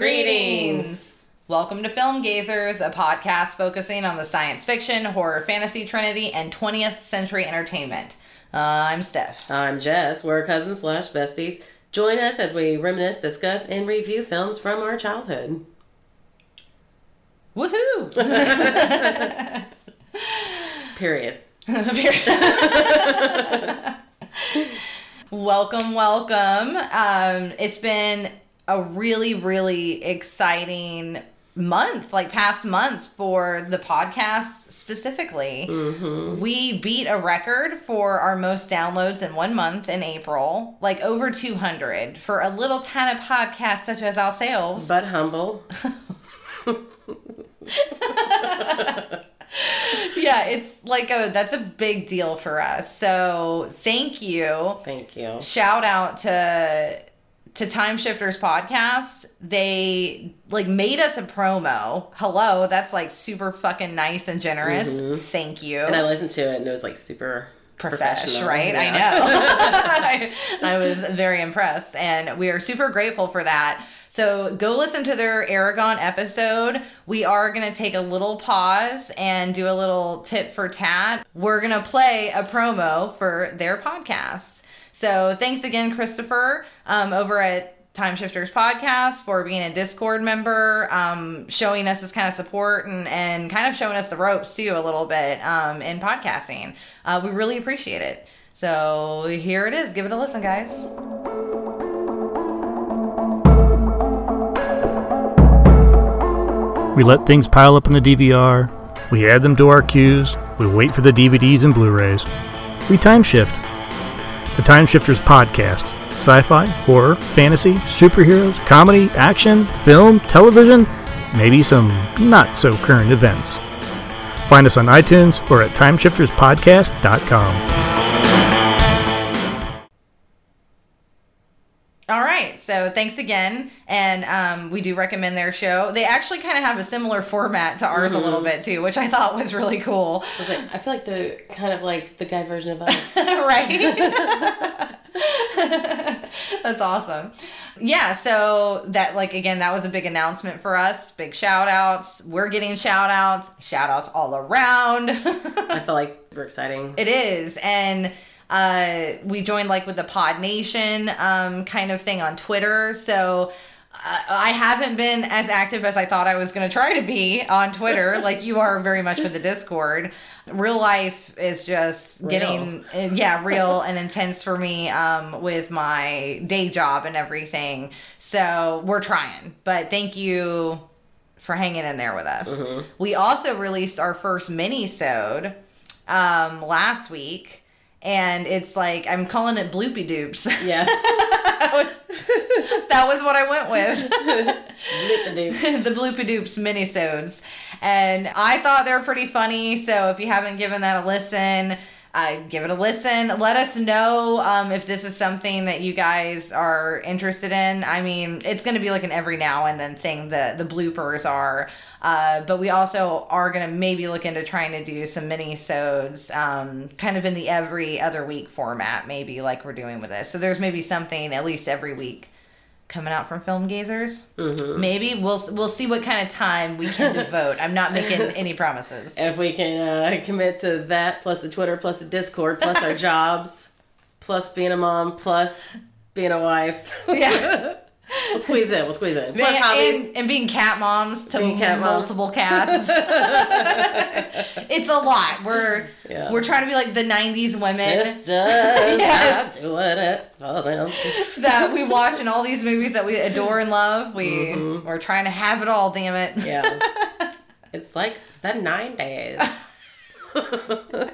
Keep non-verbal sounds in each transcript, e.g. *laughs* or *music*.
Greetings! Welcome to Film Gazers, a podcast focusing on the science fiction, horror, fantasy trinity, and 20th century entertainment. Uh, I'm Steph. I'm Jess. We're cousins slash besties. Join us as we reminisce, discuss, and review films from our childhood. Woohoo! *laughs* Period. Period. *laughs* welcome, welcome. Um, it's been a really, really exciting month, like past month for the podcast specifically. Mm-hmm. We beat a record for our most downloads in one month in April, like over 200 for a little tiny podcast such as ourselves. But humble. *laughs* yeah, it's like a that's a big deal for us. So thank you. Thank you. Shout out to to Time Shifters podcast. They like made us a promo. Hello, that's like super fucking nice and generous. Thank you. Mm-hmm. And I listened to it and it was like super professional. right? Yeah. I know. I, *laughs* *laughs* I was very impressed, and we are super grateful for that. So go listen to their Aragon episode. We are going to take a little pause and do a little tip for tat. We're going to play a promo for their podcast. So thanks again, Christopher, um, over at Time Shifters Podcast for being a Discord member, um, showing us this kind of support and, and kind of showing us the ropes too a little bit um, in podcasting. Uh, we really appreciate it. So here it is. Give it a listen, guys. We let things pile up in the DVR. We add them to our queues. We wait for the DVDs and Blu rays. We time shift. The Time Shifters Podcast sci fi, horror, fantasy, superheroes, comedy, action, film, television, maybe some not so current events. Find us on iTunes or at timeshifterspodcast.com. So thanks again. And um, we do recommend their show. They actually kind of have a similar format to ours a little bit too, which I thought was really cool. I was like, I feel like they're kind of like the guy version of us. *laughs* right? *laughs* That's awesome. Yeah, so that like again, that was a big announcement for us. Big shout outs. We're getting shout outs. Shout outs all around. *laughs* I feel like we're exciting. it is. And uh we joined like with the Pod Nation um kind of thing on Twitter. So uh, I haven't been as active as I thought I was going to try to be on Twitter, *laughs* like you are very much with the Discord. Real life is just getting, uh, yeah, real and intense for me um, with my day job and everything. So we're trying, but thank you for hanging in there with us. We also released our first mini-sode um, last week. And it's like I'm calling it bloopy doops. Yes. *laughs* that was that was what I went with. *laughs* The Bloopy Doops minisodes. And I thought they were pretty funny. So if you haven't given that a listen, uh, give it a listen. Let us know um, if this is something that you guys are interested in. I mean, it's going to be like an every now and then thing. The the bloopers are, uh, but we also are going to maybe look into trying to do some mini sodes, um, kind of in the every other week format, maybe like we're doing with this. So there's maybe something at least every week coming out from film gazers. Maybe we'll we'll see what kind of time we can devote. I'm not making *laughs* any promises. If we can uh, commit to that, plus the Twitter, plus the Discord, plus our *laughs* jobs, plus being a mom, plus being a wife. Yeah. *laughs* We'll squeeze in. We'll squeeze in. Plus and, hobbies. and, and being cat moms to Being cat moms. multiple cats. it's a lot. We're Yeah. we're trying to be like the '90s women Sisters, *laughs* Yes. I do it for them. that we watch in all these movies that we adore and love. We Mm-hmm. we're trying to have it all. Damn it. Yeah. *laughs* it's like the nine days. *laughs*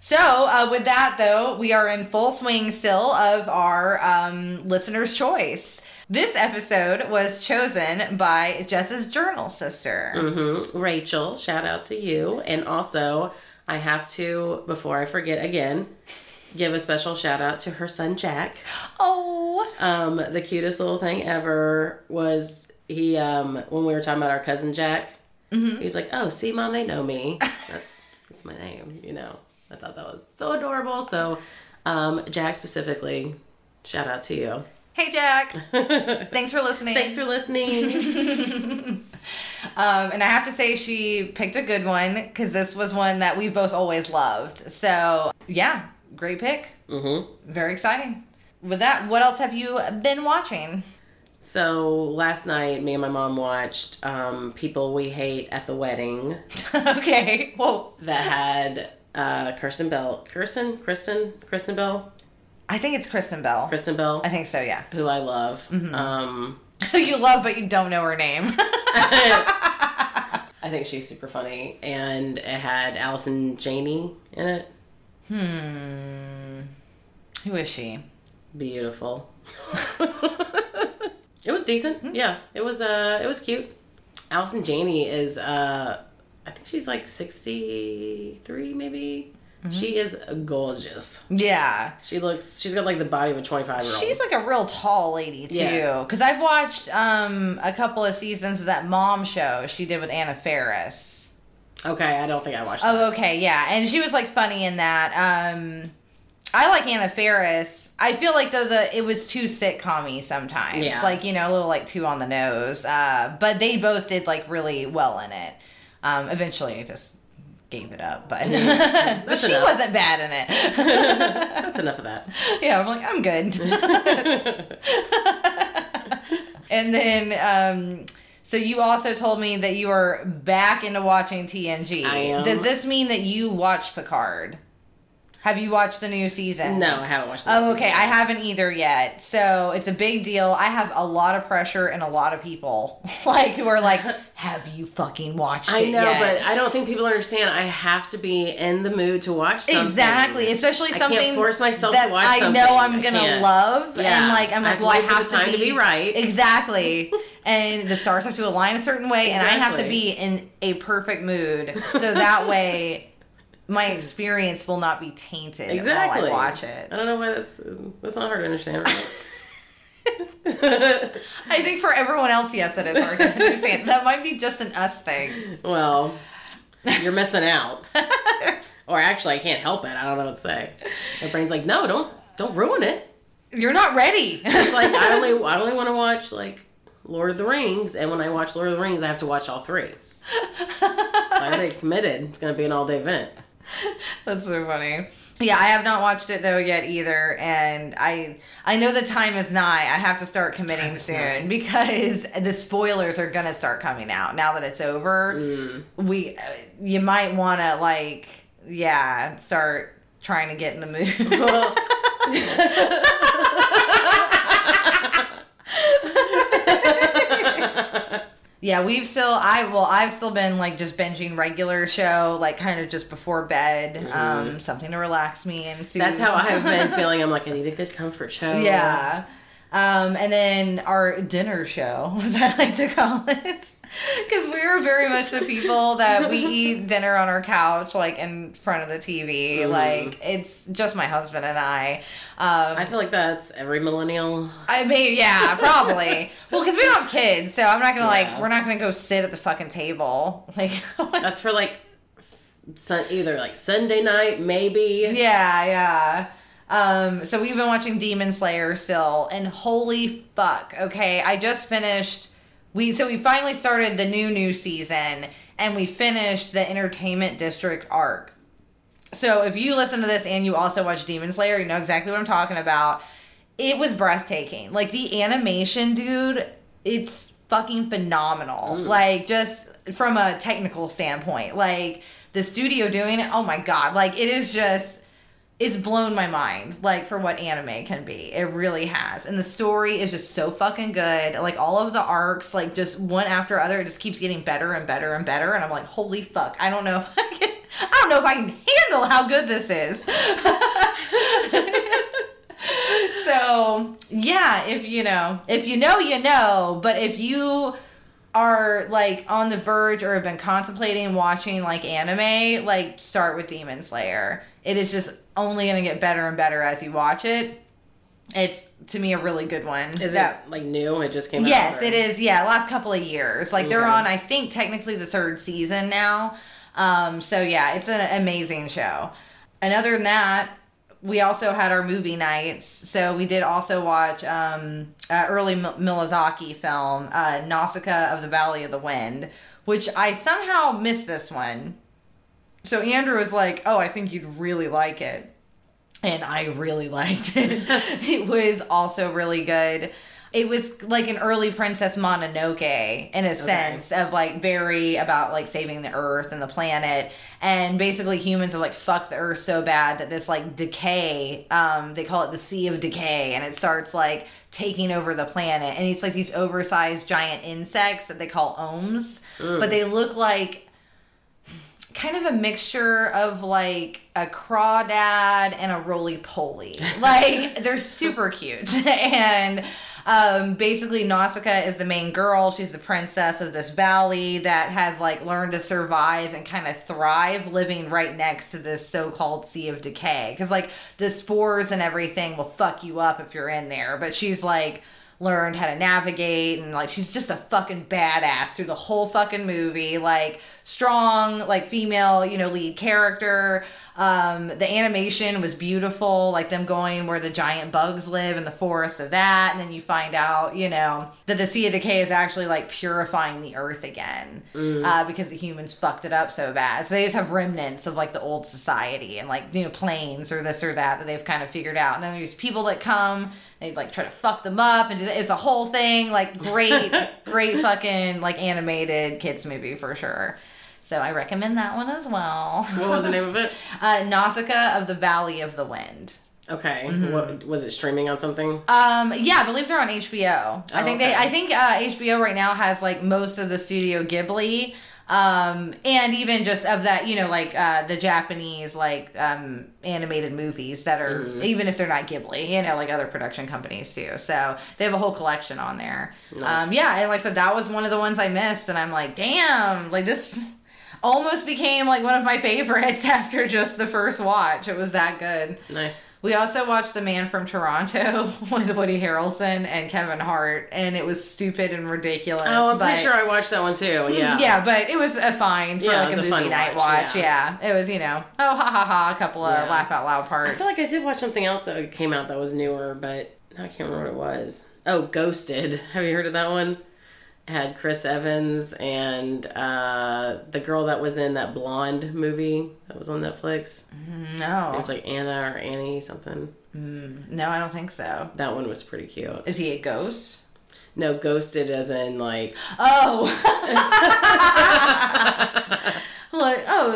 So, uh, with that though, we are in full swing still of our um, listener's choice. This episode was chosen by Jess's journal sister. hmm Rachel, shout out to you. And also, I have to, before I forget again, give a special shout out to her son Jack. *gasps* Oh, Um, the cutest little thing ever was he um when we were talking about our cousin Jack. He was like, "Oh, see, mom, they know me. *laughs* That's that's my name." You know, I thought that was so adorable. So, um, Jack specifically, shout out to you. Hey, Jack. *laughs* Thanks for listening. Thanks for listening. *laughs* Um, and I have to say, she picked a good one because this was one that we both always loved. So, yeah, great pick. mm-hmm. Very exciting. With that, what else have you been watching? So last night, me and my mom watched um, "People We Hate at the Wedding" *laughs* okay. Whoa. that had uh, Kirsten Bell, Kirsten, Kristen, Kristen Bell, I think it's Kristen Bell. Kristen Bell, I think so, yeah. who I love. Mm-hmm. Um, Who *laughs* you love, but you don't know her name. *laughs* *laughs* I think she's super funny, and it had Allison Janney in it. hmm. Who is she? Beautiful. it was decent. Hmm. Yeah, it was. Uh, it was cute. Allison Janney is. Uh, I think she's like sixty three, maybe. Mm-hmm. She is gorgeous. Yeah. She looks. She's got like the body of a twenty five year old. She's like a real tall lady too. Yes. Because I've watched um a couple of seasons of that mom show she did with Anna Faris. okay. I don't think I watched. that. Oh, okay, yeah, and she was like funny in that. Um, I like Anna Faris. I feel like though the it was too sitcom sometimes, Yeah. like you know a little like too on the nose. Uh, but they both did like really well in it. Um, eventually, I just gave it up, but *laughs* but she enough. wasn't bad in it. *laughs* That's enough of that. yeah, I'm like I'm good. *laughs* and then um so you also told me that you are back into watching TNG. I am. Does this mean that you watch Picard? Have you watched the new season? No, I haven't watched. the Oh, season okay. I haven't either yet. So it's a big deal. I have a lot of pressure and a lot of people *laughs* like who are like, *laughs* "Have you fucking watched I it I know, yet?" but I don't think people understand. I have to be in the mood to watch something. Exactly, especially something. I can't force myself that to watch I know I'm gonna love, Yeah. and like I'm I like, have to well, I have the time to be right. Exactly, *laughs* and the stars have to align a certain way, and I have to be in a perfect mood, so that way my experience will not be tainted Exactly. while I watch it. I don't know why that's that's not hard to understand. Right? *laughs* I think for everyone else, yes, it is hard to understand. That might be just an us thing. well, you're missing out. or actually, I can't help it. I don't know what to say. My brain's like, no, don't don't ruin it. You're not ready. It's like I *laughs* only I only want to watch like Lord of the Rings, and when I watch Lord of the Rings, I have to watch all three. I'm already committed. It's gonna be an all day event. *laughs* That's so funny. Yeah, I have not watched it though yet either, and I I know the time is nigh. I have to start committing soon nigh. because the spoilers are gonna start coming out now that it's over. We uh, you might want to like yeah start trying to get in the mood. *laughs* *laughs* Yeah, we've still I well I've still been like just binging regular show like kind of just before bed, um something to relax me and soothe. That's how I've been *laughs* feeling. I'm like, I need a good comfort show. Yeah. Um, and then our dinner show, *laughs* as I like to call it. *laughs* Because we are very much the people that we *laughs* eat dinner on our couch, like in front of the TV. Mm-hmm. Like, it's just my husband and I. Um, I feel like that's every millennial. I mean, yeah, probably. *laughs* well, because we don't have kids, so I'm not gonna like, we're not gonna go sit at the fucking table. Like, That's for like sun, either like Sunday night, maybe. Yeah, yeah. Um, so we've been watching Demon Slayer still, and holy fuck, okay, I just finished we so we finally started the new new season and we finished the entertainment district arc. So if you listen to this and you also watch Demon Slayer, you know exactly what I'm talking about. It was breathtaking. Like the animation, dude, it's fucking phenomenal. Mm. Like just from a technical standpoint. Like the studio doing it, oh my god. Like it is just it's blown my mind like for what anime can be. It really has. And the story is just so fucking good. Like all of the arcs like just one after other it just keeps getting better and better and better. And i'm like holy fuck. I don't know if i can *laughs* i don't know if i can handle how good this is. *laughs* So yeah if you know if you know you know. But if you are like on the verge or have been contemplating watching like anime like start with demon slayer. It is just only going to get better and better as you watch it it's to me a really good one Is That- it like new? It just came out. Yes, or- it is. Yeah, last couple of years. Like they're on, I think, technically the third season now. Um, so yeah, it's an amazing show. And other than that, we also had our movie nights. So we did also watch um, uh, early M- Miyazaki film, uh, Nausicaa of the Valley of the Wind, which I somehow missed this one. So Andrew was like, "Oh, I think you'd really like it," and I really *laughs* liked it. *laughs* it was also really good. It was like an early Princess Mononoke in a sense of like very about like saving the earth and the planet. And basically humans are like fuck the earth so bad that this like decay um they call it the sea of decay and it starts like taking over the planet. And it's like these oversized giant insects that they call ohms but they look like kind of a mixture of like a crawdad and a roly poly. *laughs* Like they're super cute. *laughs* and um, basically Nausicaa is the main girl. She's the princess of this valley that has like learned to survive and kind of thrive living right next to this so-called sea of decay. Cause like the spores and everything will fuck you up if you're in there. But she's like learned how to navigate and like she's just a fucking badass through the whole fucking movie. Like strong like female you know lead character um the animation was beautiful like them going where the giant bugs live in the forest of that and then you find out you know that the sea of decay is actually like purifying the earth again uh, because the humans fucked it up so bad. So they just have remnants of like the old society and like you know planes or this or that that they've kind of figured out. And then there's people that come they like try to fuck them up and it's a whole thing like great *laughs* great fucking like animated kids movie for sure so i recommend that one as well What was the name of it? *laughs* uh, nausicaa of the valley of the wind Okay. Mm-hmm. What was it streaming on something? um yeah i believe they're on hbo i Oh, think okay. they i think uh, hbo right now has like most of the studio ghibli um and even just of that you know like uh the japanese like um animated movies that are Mm-hmm. even if they're not ghibli you know like other production companies too so they have a whole collection on there Nice. um yeah and like i said that was one of the ones i missed and i'm like damn like this almost became like one of my favorites *laughs* after just the first watch it was that good Nice. we also watched The Man from Toronto *laughs* with Woody Harrelson and Kevin Hart, and it was stupid and ridiculous. Oh, I'm but, pretty sure I watched that one too. Mm-hmm. Yeah. Yeah, but it was a fine for Yeah, like a was a movie night watch, watch. yeah. Yeah. it was you know oh ha ha ha a couple of Yeah. laugh out loud parts. I feel like I did watch something else that came out that was newer, but I can't remember what it was. Oh, Ghosted. Have you heard of that one? Had Chris Evans and uh, the girl that was in that blonde movie that was on Netflix. No, it was like Anna or Annie something. no, I don't think so. That one was pretty cute. Is he a ghost? No, Ghosted as in like Oh, *laughs* like oh,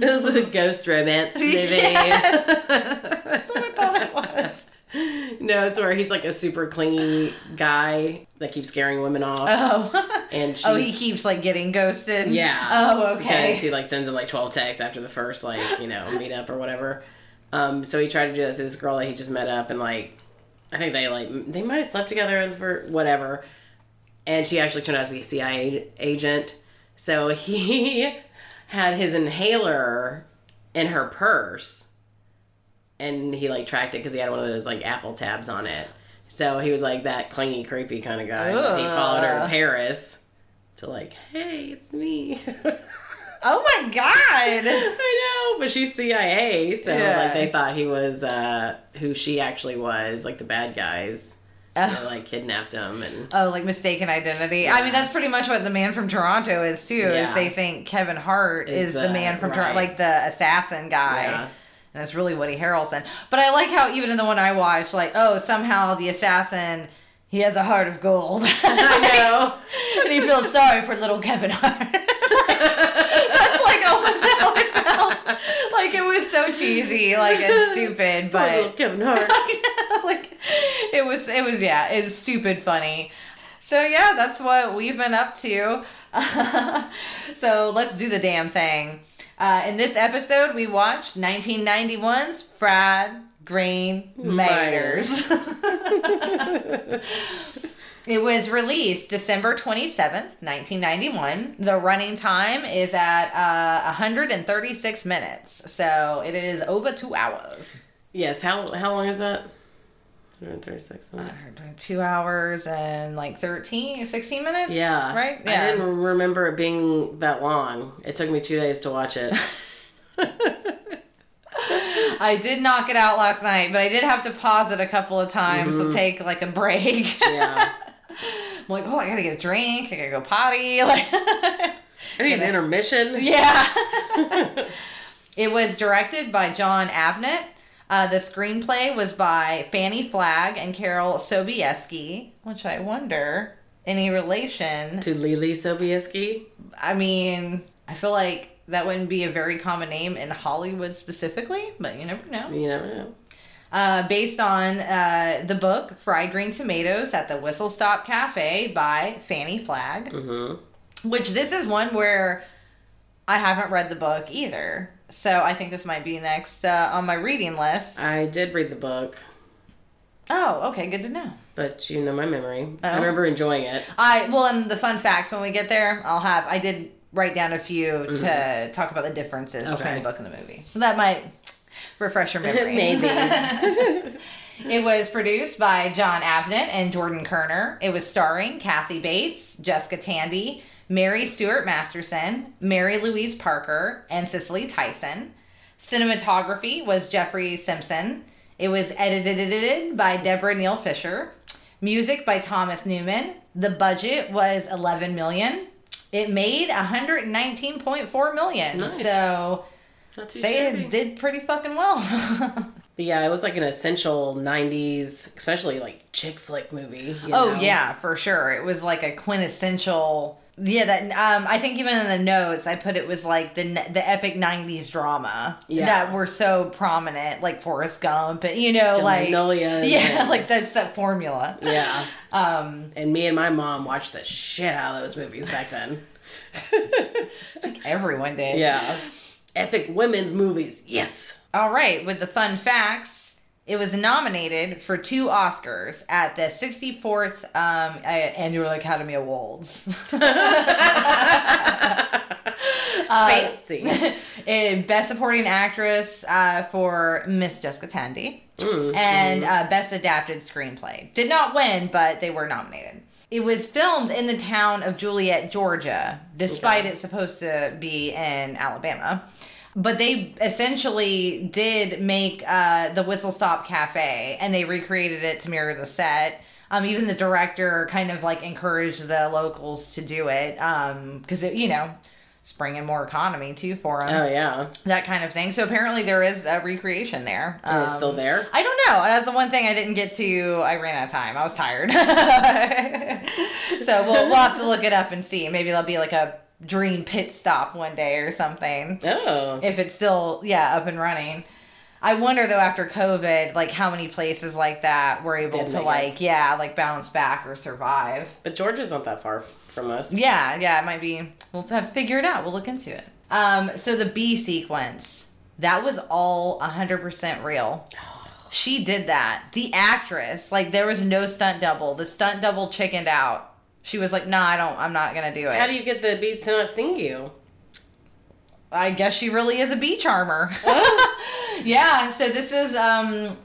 it was a ghost romance *laughs* movie. that's what I thought it was. *laughs* No, it's where he's like a super clingy guy that keeps scaring women off, Oh, and *laughs* oh, he keeps like getting ghosted. Yeah. Oh, okay. he like sends him like 12 texts after the first like you know meetup or whatever um so he tried to do that to this girl that he just met up and like i think they like they might have slept together for whatever and she actually turned out to be a cia agent so *laughs* he had his inhaler in her purse and he like tracked it because he had one of those like apple tabs on it so he was like that clingy creepy kind of guy but he followed her to paris to like hey it's me *laughs* Oh my god. I know, but she's CIA, so Yeah. like they thought he was uh who she actually was, like the bad guys. They, like kidnapped him and Oh, like mistaken identity. I mean, that's pretty much what the man from Toronto is too. Is they think Kevin Hart Is is, the, the- man from right. Toronto, like the assassin guy. And it's really Woody Harrelson. But I like how even in the one I watched, like, oh, somehow the assassin he has a heart of gold. *laughs* *laughs* I know. and he feels sorry for little Kevin Hart. *laughs* That's like almost how I felt. Like it was so cheesy, like and stupid, Poor little but Kevin Hart. like it was it was yeah it was stupid funny so yeah that's what we've been up to so let's do the damn thing uh, in this episode we watched 1991's fried green miners *laughs* It was released December 27th, 1991. The running time is at uh, 136 minutes. So it is over two hours. Yes, how how long is that? 136 minutes. Two hours and like 13, 16 minutes? Yeah. Right? I didn't remember it being that long. It took me two days to watch it. *laughs* *laughs* I did knock it out last night, but I did have to pause it a couple of times to mm-hmm. take like a break. *laughs* Yeah. I'm like, oh, I gotta get a drink. I gotta go potty. Like, I need an intermission. yeah. it was directed by Jon Avnet. Uh, the screenplay was by Fanny Flagg and Carol Sobieski, which I wonder any relation. To Leelee Sobieski. I mean, I feel like that wouldn't be a very common name in Hollywood specifically, but you never know. You never know. Uh, based on uh, the book Fried Green Tomatoes at the Whistle Stop Cafe by Fanny Flagg, Mm-hmm. which this is one where I haven't read the book either. So I think this might be next uh, on my reading list. I did read the book, oh, okay, good to know. but you know my memory. Oh. I remember enjoying it. I well, and the fun facts when we get there, I'll have. I did write down a few to talk about the differences between the book and the movie, so that might refresh your memory. *laughs* Maybe. *laughs* It was produced by Jon Avnet and Jordan Kerner. It was starring Kathy Bates, Jessica Tandy, Mary Stuart Masterson, Mary Louise Parker, and Cicely Tyson. Cinematography was Geoffrey Simpson. It was edited by Deborah Neal Fisher. Music by Thomas Newman. The budget was 11 million. It made 119.4 million. Nice. So Not say it did pretty fucking well. *laughs* But yeah, it was like an essential '90s, especially like chick flick movie. you Oh know? yeah, for sure. It was like a quintessential. Yeah, that um, I think even in the notes I put it was like the the epic '90s drama Yeah. that were so prominent, like Forrest Gump, and you know, like Magnolia. *laughs* yeah, like that's that formula. yeah. *laughs* Um, And me and my mom watched the shit out of those movies back then. *laughs* everyone did. yeah. Epic women's movies. Yes. All right, with the fun facts, it was nominated for two Oscars at the 64th um, uh, Annual Academy Awards. *laughs* Fancy. *laughs* Uh, Best Supporting Actress uh, for Miss Jessica Tandy, and uh, Best Adapted Screenplay. Did not win, but they were nominated. It was filmed in the town of Juliette, Georgia, despite it supposed to be in Alabama. But they essentially did make uh, the Whistle Stop Cafe, and they recreated it to mirror the set. Um, even the director kind of like encouraged the locals to do it because it, you know, it's bringing more economy too for them oh yeah. that kind of thing. So apparently there is a recreation there. It's Um, still there. I don't know. That's the one thing I didn't get to. I ran out of time. I was tired. *laughs* so we'll, we'll have to look it up and see. Maybe there'll be like a dream pit stop one day or something. Oh. If it's still, yeah, up and running. I wonder though after COVID, like how many places like that were able Did to make it. like, yeah, like bounce back or survive. But Georgia's not that far from us. Yeah, yeah, it might be. We'll have to figure it out. We'll look into it. Um, so the bee sequence, that was all 100% real. *sighs* She did that. The actress, like, there was no stunt double. The stunt double chickened out. She was like, "Nah, I don't. I'm not gonna do it." How do you get the bees to not sing you? I guess she really is a bee charmer. *laughs* yeah. So this is um,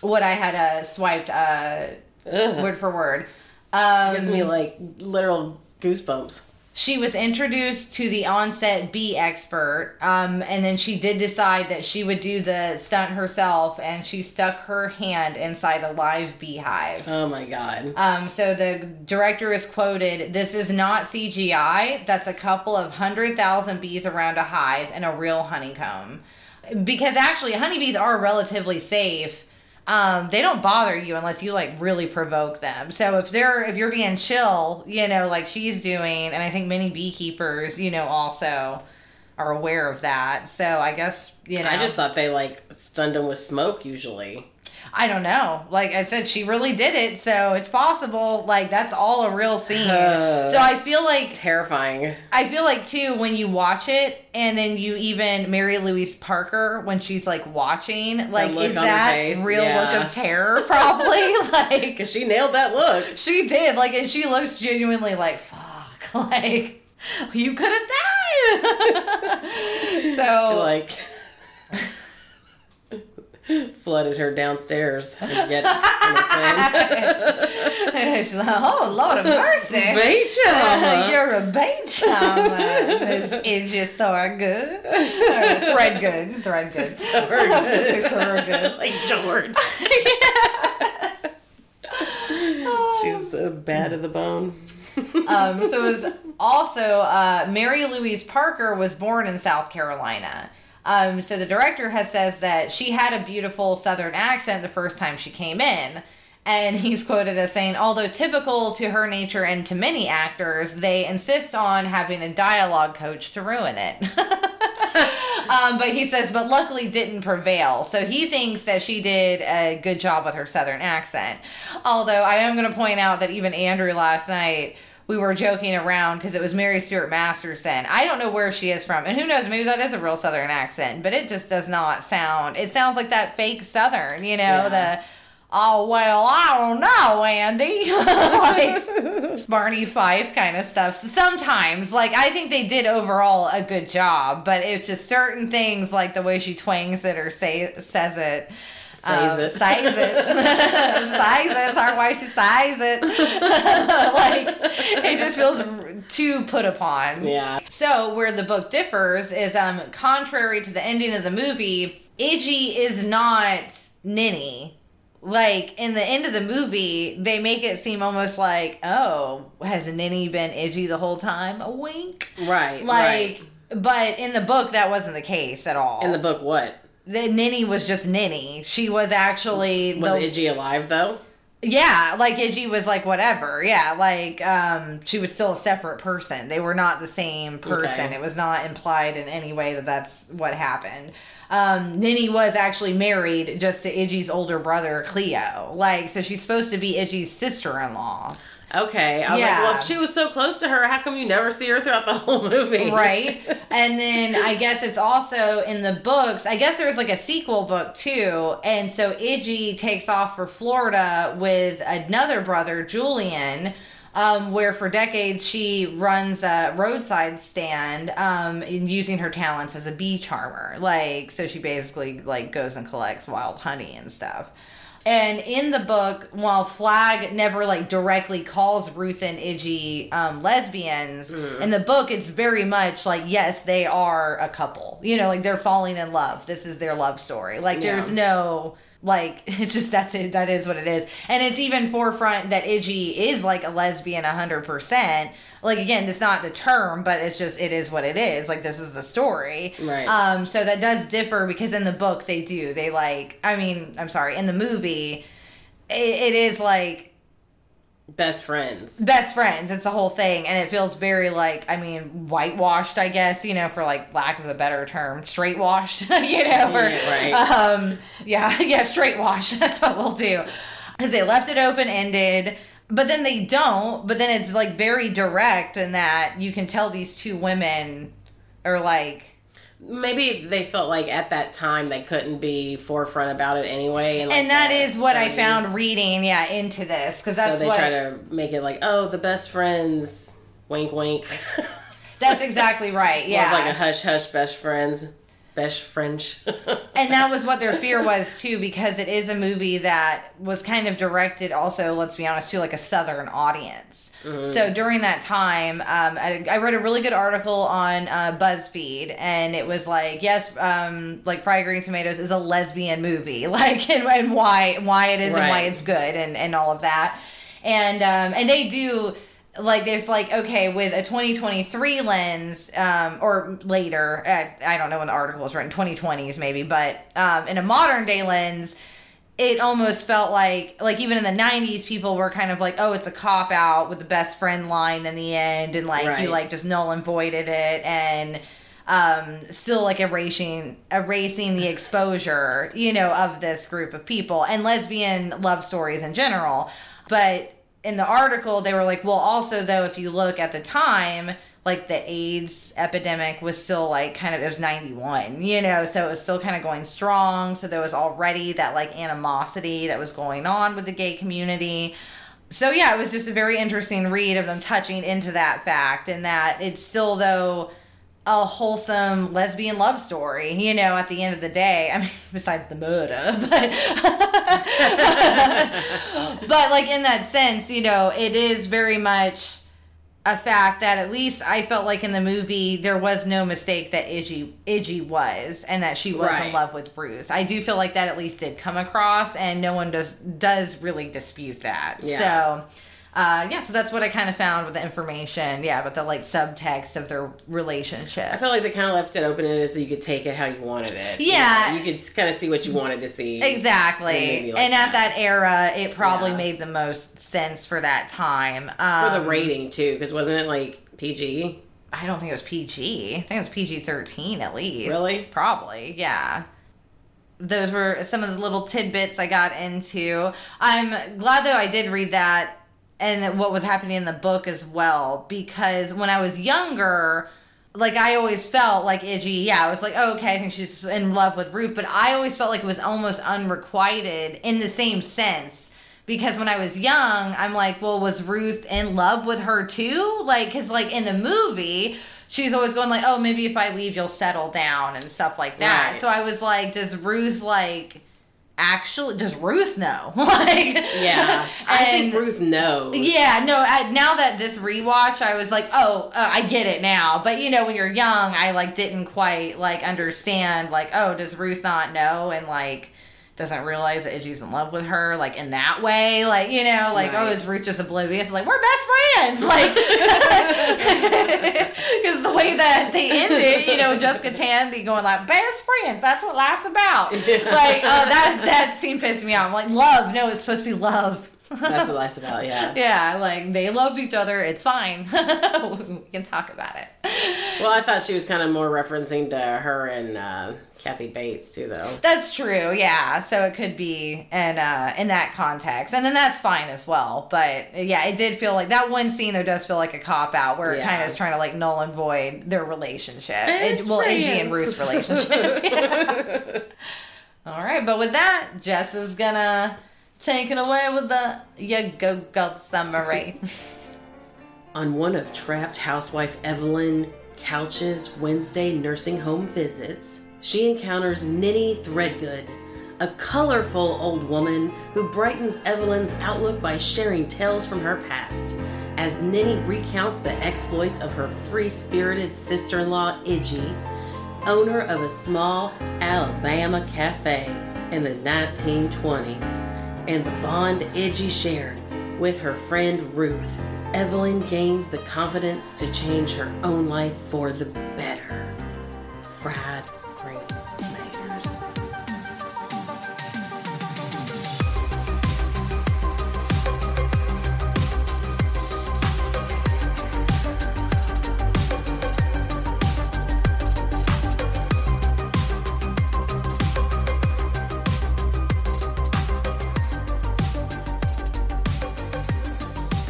what I had uh, swiped uh, Ugh. word for word. Um, Gives me like literal goosebumps. She was introduced to the onset bee expert um, and then she did decide that she would do the stunt herself and she stuck her hand inside a live beehive. Oh my god. um, so the director is quoted this is not cgi that's a couple of hundred thousand bees around a hive and a real honeycomb. Because actually honeybees are relatively safe um, they don't bother you unless you like really provoke them. So if they're if you're being chill, you know, like she's doing, and I think many beekeepers, you know, also are aware of that. So I guess you know, I just thought they like stunned them with smoke usually. I don't know. Like I said, she really did it, so it's possible. Like that's all a real scene. Uh, *sighs* so I feel like Terrifying. I feel like too when you watch it, and then you even Mary Louise Parker when she's like watching, like is that real yeah. look of terror? Probably *laughs* *laughs* like Because she nailed that look. she did. Like and she looks genuinely like fuck, *laughs* like you could have died. She so like *laughs* flooded her downstairs and *laughs* get. *laughs* She's like, oh, Lord of mercy. Charmer. You're a charmer, Miss Idgie Thorgood. Or Threadgoode. Threadgoode. I was gonna say Thorgood. like George. She's so bad to the bone. Um, so it was also uh, Mary Louise Parker was born in South Carolina. Um, so the director has says that she had a beautiful Southern accent the first time she came in. And *laughs* he's quoted as saying, although typical to her nature and to many actors, they insist on having a dialogue coach to ruin it. *laughs* um, but he says, but luckily didn't prevail. So he thinks that she did a good job with her Southern accent. Although I am going to point out that even Andrew last night, we were joking around because it was Mary Stuart Masterson. I don't know where she is from, and who knows, maybe that is a real Southern accent, but it just does not sound. It sounds like that fake Southern, you know, Yeah. the. Oh well, I don't know, Andy. *laughs* like *laughs* Barney Fife kind of stuff. So sometimes, like I think they did overall a good job, but it's just certain things like the way she twangs it or say says it. Says it. Size it. size it. *laughs* Sorry, why she size it. *laughs* like, it just feels too put upon. Yeah. So, where the book differs is um contrary to the ending of the movie, Iggy is not Ninny. Like in the end of the movie, they make it seem almost like, oh, has Ninny been Iggy the whole time? A wink. Right. Like, right. but in the book, that wasn't the case at all. In the book, what? The Ninny was just Ninny. She was actually Was the, Iggy alive though? yeah, like Iggy was like whatever. Yeah, like um she was still a separate person. They were not the same person. Okay. It was not implied in any way that that's what happened. Um Ninny was actually married just to Iggy's older brother Cleo. Like so she's supposed to be Iggy's sister-in-law. Okay. I was Yeah. like, well, if she was so close to her, how come you never see her throughout the *laughs* whole movie? right *laughs* and then i guess it's also in the books i guess there's like a sequel book too and so iggy takes off for florida with another brother julian um, where for decades she runs a roadside stand um, in using her talents as a bee charmer like so she basically like goes and collects wild honey and stuff and in the book, while Flagg never like directly calls Ruth and Iggy um, lesbians, in the book it's very much like yes, they are a couple. You know, like they're falling in love. This is their love story. Like Yeah. there's no like *laughs* it's just that's it. That is what it is. And it's even forefront that Iggy is like a lesbian hundred percent. Like again, it's not the term, but it's just it is what it is. Like this is the story. Right. Um, so that does differ because in the book they do. They like I mean, I'm sorry, in the movie it, it is like Best friends. best friends. It's the whole thing and it feels very like I mean, whitewashed, I guess, you know, for like lack of a better term, straight washed, *laughs* you know, or Yeah, right. um yeah, *laughs* yeah, straight wash. *laughs* That's what we'll do. Cuz they left it open ended but then they don't, but then it's like very direct in that you can tell these two women are like Maybe they felt like at that time they couldn't be forefront about it anyway. In like and that is what I found reading, yeah, into this because So that's they what try to make it like, oh, the best friends. Wink, wink. that's exactly right, *laughs* of like a hush, hush, best friends. Best French. *laughs* and that was what their fear was too, because it is a movie that was kind of directed, also, let's be honest, to like a Southern audience. Mm-hmm. So during that time, um, I, I read a really good article on uh, BuzzFeed, and it was like, yes, um, like Fried Green Tomatoes is a lesbian movie, *laughs* like, and, and why why it is and why it's good, and and all of that, and um, and they do like there's like okay with a 2023 lens um or later uh, i don't know when the article was written 2020s maybe but um in a modern day lens it almost felt like like even in the 90s people were kind of like oh it's a cop out with the best friend line in the end and like you like just null and voided it and um still like erasing erasing the exposure you know of this group of people and lesbian love stories in general. But in the article they were like well also though if you look at the time like the AIDS epidemic was still like kind of it was 91 you know so it was still kind of going strong so there was already that like animosity that was going on with the gay community. So yeah it was just a very interesting read of them touching into that fact and that it's still though a wholesome lesbian love story, you know, at the end of the day. I mean, *laughs* besides the murder, *laughs* but *laughs* but like in that sense, you know, it is very much a fact that at least I felt like in the movie there was no mistake that Iggy Iggy was and that she was Right. in love with Bruce. I do feel like that at least did come across and no one does does really dispute that. Yeah. So uh, yeah, so that's what I kind of found with the information. Yeah, but the like subtext of their relationship. I felt like they kind of left it open ended so you could take it how you wanted it. Yeah. you, know, you could kind of see what you wanted to see. Exactly. maybe like and at that. that era, it probably Yeah. made the most sense for that time. for Um, the rating too, because wasn't it like PG? I don't think it was PG. I think it was PG 13 at least. Really? Probably, yeah. Those were some of the little tidbits I got into. I'm glad though I did read that and what was happening in the book as well because when I was younger, like I always felt like Iggy, yeah, I was like, oh, okay, I think she's in love with Ruth, but I always felt like it was almost unrequited in the same sense because when I was young, I'm like, well, was Ruth in love with her too? Like, cause like in the movie, she's always going like, oh, maybe if I leave, you'll settle down and stuff like that. Right. So I was like, does Ruth like actually? Does Ruth know? *laughs* like, Yeah, I think Ruth knows. yeah, no. I, now that this rewatch, I was like, oh, uh, I get it now. But you know, when you're young, I like didn't quite like understand. Like, oh, does Ruth not know? And like, doesn't realize that Iggy's in love with her. Like in that way, like you know, like oh, Right. is Ruth just oblivious? Like we're best friends. Like, *laughs* *laughs* because the way that they end it, you know, Jessica Tandy going like best friends. That's what life's about. *laughs* Like, oh, that that scene pissed me off. I'm like, love? No, it's supposed to be love. That's what life's about. Yeah. *laughs* Yeah, like they loved each other. It's fine. *laughs* we can talk about it. Well, I thought she was kind of more referencing to her and uh, Kathy Bates too, though. That's true. Yeah, so it could be in uh, in that context, and then that's fine as well. But yeah, it did feel like that one scene though does feel like a cop out where it kind of is trying to like null and void their relationship. It, well, Iggy and. Ruth's relationship. *laughs* All right, but with that, Jess is gonna take it away with the "You Go Go summary. *laughs* On one of trapped housewife Evelyn Couch's Wednesday nursing home visits, she encounters Ninny Threadgoode, a colorful old woman who brightens Evelyn's outlook by sharing tales from her past. As Ninny recounts the exploits of her free spirited sister in law, Iggy, owner of a small Alabama cafe in the 1920s, and the bond Edgy shared with her friend Ruth, Evelyn gains the confidence to change her own life for the better. Fried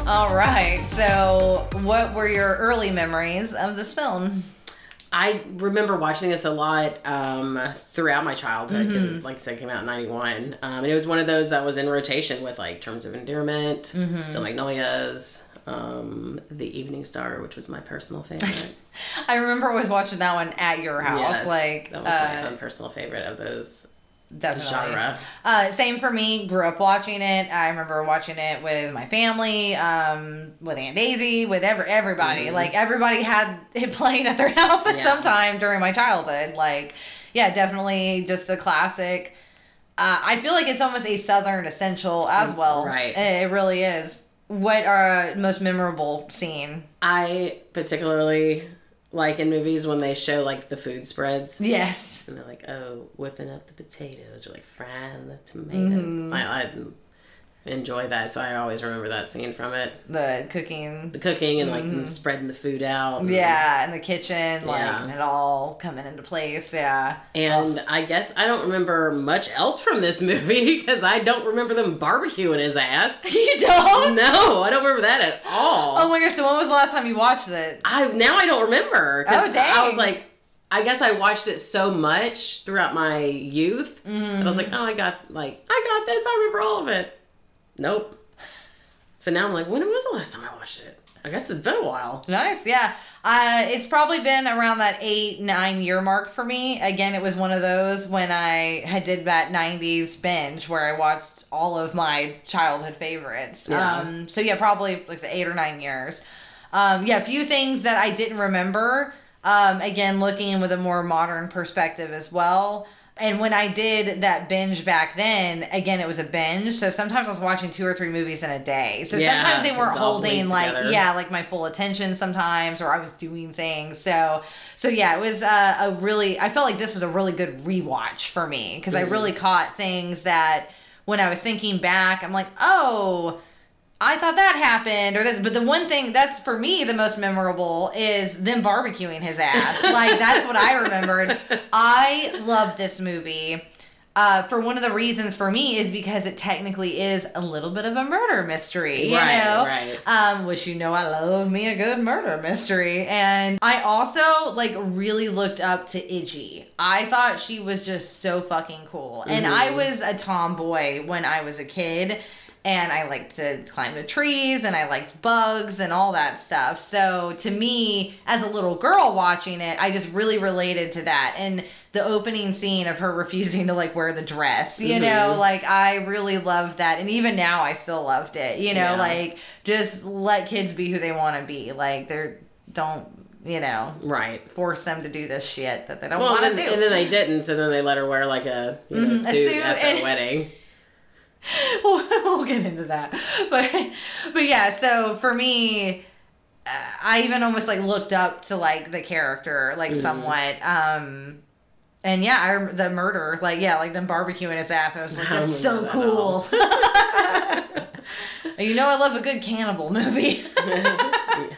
All right. So, what were your early memories of this film? I remember watching this a lot um, throughout my childhood because, like I said, it came out in '91, um, and it was one of those that was in rotation with like Terms of Endearment, Steel Magnolias, um, The Evening Star, which was my personal favorite. *laughs* I remember always watching that one at your house. Yes, like, that was my uh, own personal favorite of those definitely. genre. Uh, same for me. Grew up watching it. I remember watching it with my family, um, with Aunt Daisy, with every everybody. Like everybody had it *laughs* playing at their house at. Yeah. some time during my childhood. Like, yeah, definitely just a classic. Uh, I feel like it's almost a Southern essential as well. Mm, Right. It, it really is. What are most memorable scene? I particularly like in movies when they show like the food spreads. Yes. And they're like, oh, whipping up the potatoes or like frying the tomatoes. Mm-hmm. I, I enjoy that, so I always remember that scene from it. The cooking. The cooking and like them spreading the food out. and- Mm-hmm. Yeah, in the kitchen, like, Yeah. and it all coming into place. Yeah. And I guess I don't remember much else from this *laughs* movie because I don't remember them barbecuing his ass. *laughs* You don't? No, I don't remember that at all. Oh my gosh, so when was the last time you watched it? I now I don't remember. Oh, dang. I was like, I guess I watched it so much throughout my youth, and I was Mm-hmm. like, oh, I got like I got this. I remember all of it. Nope. So now I'm like, when was the last time I watched it? I guess it's been a while. Nice, yeah. Uh, it's probably been around that eight, nine year mark for me. Again, it was one of those when I had did that '90s binge where I watched all of my childhood favorites. Yeah. Um, so yeah, probably like eight or nine years. Um, yeah, a few things that I didn't remember. Um, again, looking with a more modern perspective as well. And when I did that binge back then, again, it was a binge. So sometimes I was watching two or three movies in a day. So Yeah, sometimes they weren't holding like, together. yeah, like my full attention sometimes, or I was doing things. So, so yeah, it was uh, a really. I felt like this was a really good rewatch for me because I really caught things that when I was thinking back, I'm like, oh, I thought that happened or this. But the one thing that's for me the most memorable is them barbecuing his ass. *laughs* like that's what I remembered. I love this movie. Uh, for one of the reasons for me is because it technically is a little bit of a murder mystery, you Right, know, right. um, which you know I love me a good murder mystery, and I also like really looked up to Idgie. I thought she was just so fucking cool, and I Mm-hmm. was a tomboy when I was a kid, and I liked to climb the trees, and I liked bugs and all that stuff. So to me, as a little girl watching it, I just really related to that, and the opening scene of her refusing to like wear the dress, you know, Mhm. like I really loved that, and even now I still loved it, you know, Yeah. like just let kids be who they want to be, like they're don't you know Right. force them to do this shit that they don't Well, want to do. and then they didn't, so then they let her wear like a you know Mhm, a suit, suit at their wedding. *laughs* *laughs* we'll, we'll get into that. But but yeah so for me uh, i even almost like looked up to like the character like Mhm. somewhat. Um and yeah I, the murder like yeah like them barbecuing his ass i was like that's so that cool. *laughs* *laughs* you know i love a good cannibal movie. I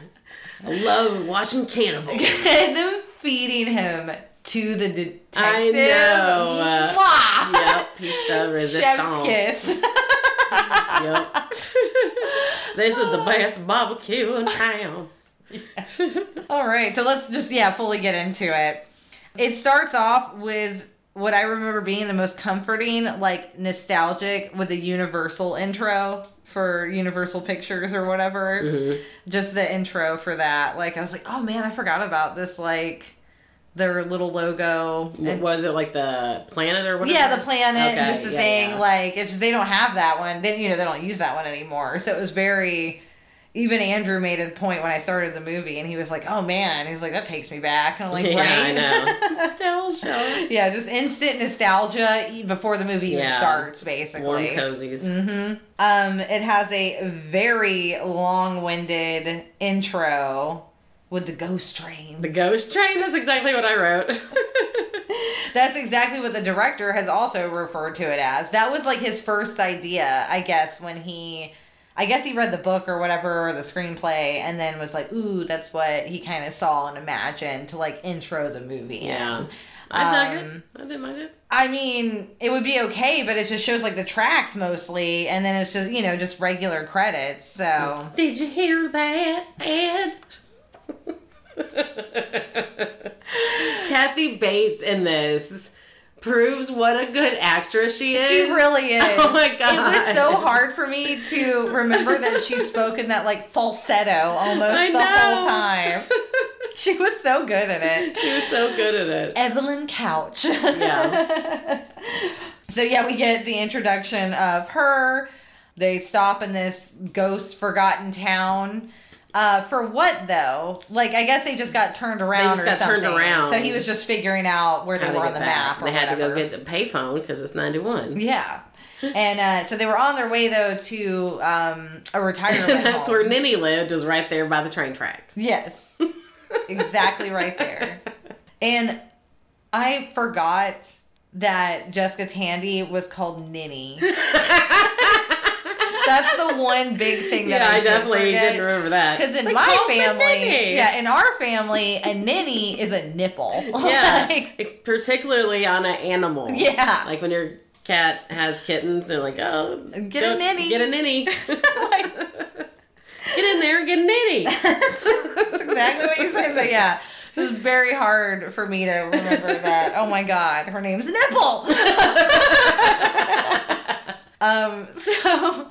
love watching cannibals. and them feeding him to the detective I know. Mwah! yep, pizza *laughs* resistance. chef's kiss Yep. *laughs* this is the best barbecue in town. *laughs* All right, so let's just yeah fully get into it. It starts off with what I remember being the most comforting, like nostalgic, with the Universal intro for Universal Pictures or whatever. Mhm. Just the intro for that, like I was like, oh man, I forgot about this, like their little logo. What was it like the planet or whatever? Yeah, the planet and Okay, just the yeah, thing. yeah. Like it's just they don't have that one. They you know they don't use that one anymore. So it was very. Even Andrew made a point when I started the movie, and he was like, "Oh man," he's like, "That takes me back." And I'm like, yeah, "Right." I know. *laughs* Still show. yeah, just instant nostalgia before the movie even Yeah. starts, Warm basically. cozies. hmm Um, it has a very long-winded intro with the ghost train. The ghost train. That's exactly what I wrote. *laughs* That's exactly what the director has also referred to it as. That was like his first idea, I guess, when he I guess he read the book or whatever or the screenplay and then was like, "Ooh, that's what he kind of saw and imagined to like intro the movie." in." yeah. I dug Um, it. I didn't mind it. I mean, it would be okay, but it just shows like the tracks mostly and then it's just, you know, just regular credits. So, Did you hear that, Ed? *laughs* Kathy Bates in this proves what a good actress she is. She really *laughs* oh is. Oh my god. It was so hard for me to remember that she *laughs* spoke in that like falsetto almost I the whole time. She was so good at it. She was so good at it. Evelyn Couch. Yeah. so yeah, we get the introduction of her. They stop in this ghost forgotten town. Uh, for what though? Like I guess they just got turned around They just got something. turned around. So he was just figuring out where they were on the back. map. They had to go get the payphone because it's 91. Yeah. *laughs* And uh, so they were on their way though to um, a retirement. *laughs* That's home. where Ninny lived, was right there by the train tracks. Yes, exactly right there. And I forgot that Jessica Tandy was called Ninny. *laughs* That's the one big thing that yeah, I, I definitely forget. didn't remember that. Because in They my family, yeah, in our family, a ninny is a nipple. *laughs* Yeah, Like, it's particularly on an animal. Yeah. like when your cat has kittens, they're like, "Oh, Get a ninny." get a ninny, *laughs* *laughs* like, get in there, and get a ninny." That's exactly what you said. So yeah, it was very hard for me to remember that. Oh my god, her name's Nipple. um. So,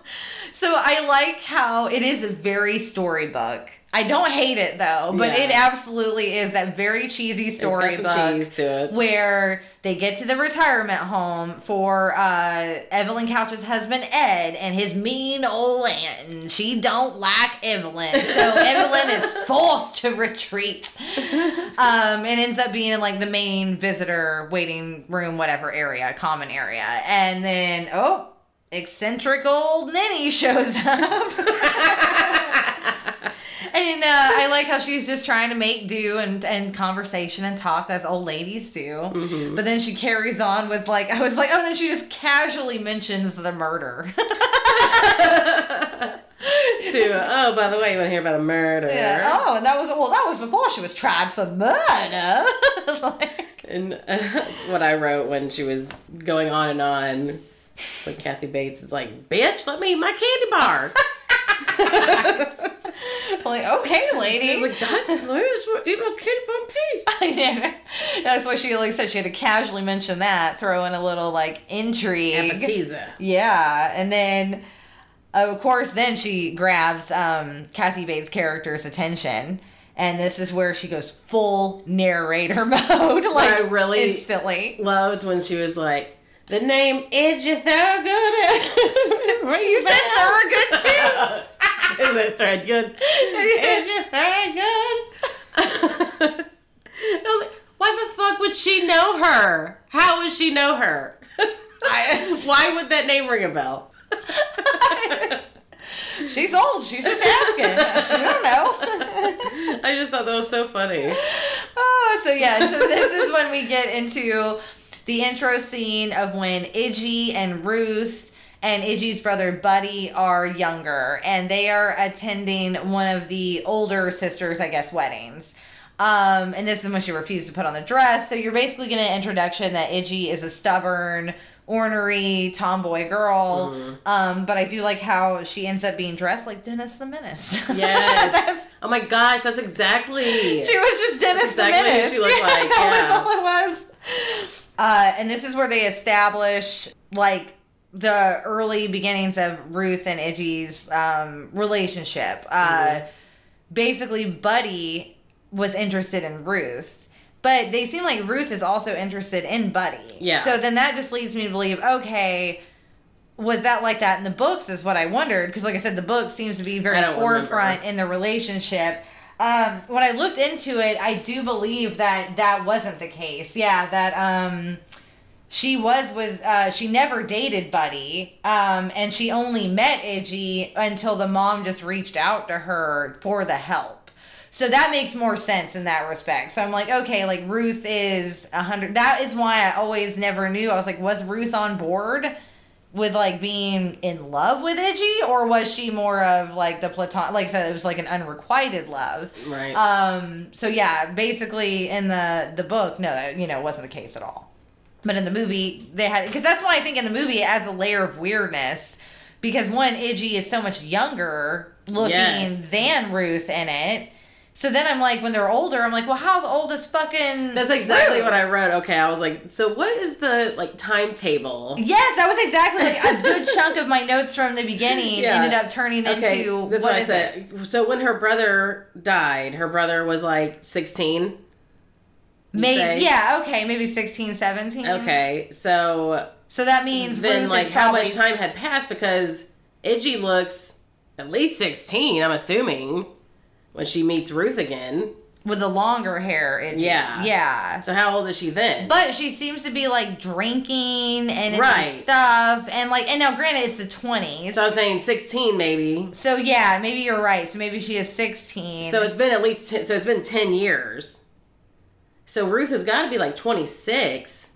So I like how it is a very storybook. I don't hate it though, but Yeah. it absolutely is that very cheesy It's got some storybook cheese to it. where they get to the retirement home for uh, Evelyn Couch's husband Ed and his mean old aunt, and she don't like Evelyn, so *laughs* Evelyn is forced to retreat, um, and ends up being in like the main visitor waiting room, whatever area, common area, and then oh, eccentric old Ninny shows up. *laughs* And uh, I like how she's just trying to make do and, and conversation and talk as old ladies do. Mm-hmm. But then she carries on with like I was like, oh, and then she just casually mentions the murder. *laughs* to oh, by the way, you want to hear about a murder? yeah. Oh, and that was well, that was before she was tried for murder. *laughs* like, And uh, what I wrote when she was going on and on with Kathy Bates is like, "Bitch, let me eat my candy bar." *laughs* like okay, lady. Like, "God, let me just eat my candy bar peace." *laughs* I know. That's why she like said she had to casually mention that, throw in a little like intrigue. Appetizer. Yeah, and then of course then she grabs um Kathy Bates' character's attention. And this is where she goes full narrator *laughs* mode, like I really- instantly. Loved when she was like, "The name Edgy Thorogood." *laughs* You said Thorogood too. *laughs* Is it Threadgoode? Edgy Thorogood. *laughs* I was like, why the fuck would she know her? How would she know her? I- Why would that name ring a bell? She's old. She's just asking. she don't know. I just thought that was so funny. Oh, so yeah, so this is when we get into the intro scene of when Idgie and Ruth and Idgie's brother Buddy are younger and they are attending one of the older sisters, I guess, weddings. Um, and this is when she refused to put on the dress. So you're basically getting an introduction that Idgie is a stubborn, ornery, tomboy girl. Um, but I do like how she ends up being dressed like Dennis the Menace. *laughs* *laughs* Yes. Oh my gosh, that's exactly. she was just Dennis exactly the Menace. she looked *laughs* Yeah, like, that yeah. was all it was. Uh, and this is where they establish like the early beginnings of Ruth and Idgie's um, relationship. Uh, Mm-hmm. Basically, Buddy was interested in Ruth. But they seem like Ruth is also interested in Buddy. Yeah. So then that just leads me to believe, okay, was that like that in the books? Is what I wondered because, like I said, the book seems to be very forefront remember. in the relationship. Um, when I looked into it, I do believe that that wasn't the case. Yeah, that um, she was with uh, she never dated Buddy, um, and she only met Idgie until the mom just reached out to her for the help. So that makes more sense in that respect. So I'm like, okay, like Ruth is a hundred. That is why I always never knew. I was like, was Ruth on board? With like being in love with Idgie, or was she more of like the platon? Like I said, it was like an unrequited love. Right. Um. So yeah, basically in the the book, no, that, you know, it wasn't the case at all. But in the movie, they had because that's why I think in the movie it adds a layer of weirdness because one, Idgie is so much younger looking Yes. than Ruth in it. So then I'm like, when they're older, I'm like, well, how old is fucking? That's exactly Ruth? what I wrote. Okay, I was like, so what is the like timetable? Yes, that was exactly like a good *laughs* chunk of my notes from the beginning Yeah. ended up turning Okay, into that's what what I is it? said. So when her brother died, her brother was like sixteen. Maybe say? yeah, okay, maybe 16, 17. Okay, so So that means then Ruth like how probably much time had passed because Idgie looks at least sixteen. I'm assuming when she meets Ruth again. with the longer hair. Yeah. Yeah. So how old is she then? But she seems to be like drinking and Right. stuff and like and now granted it's the 20s. so I'm saying sixteen maybe. So yeah, maybe you're right. So maybe she is 16. So it's been at least ten, so it's been ten years. So Ruth has got to be like twenty six.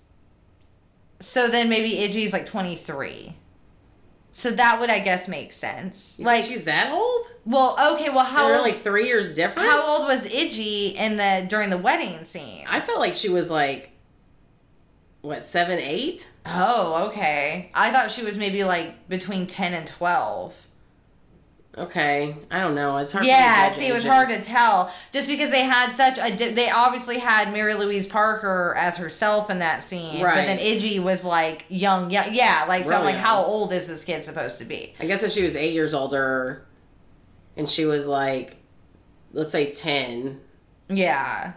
so then maybe Idgie's like 23. So that would I guess make sense. Like she's that old? well, okay, well how They're old like three years difference. How old was Idgie in the during the wedding scene? I felt like she was like what seven, eight. oh, okay. I thought she was maybe like between ten and twelve. Okay, I don't know. It's hard. Yeah, see, it was hard to tell just because they had such a. di- They obviously had Mary Louise Parker as herself in that scene, but then Idgie was like young, yeah, yeah. Like so, I'm like, how old is this kid supposed to be? I guess if she was eight years older, and she was like, let's say ten, Yeah,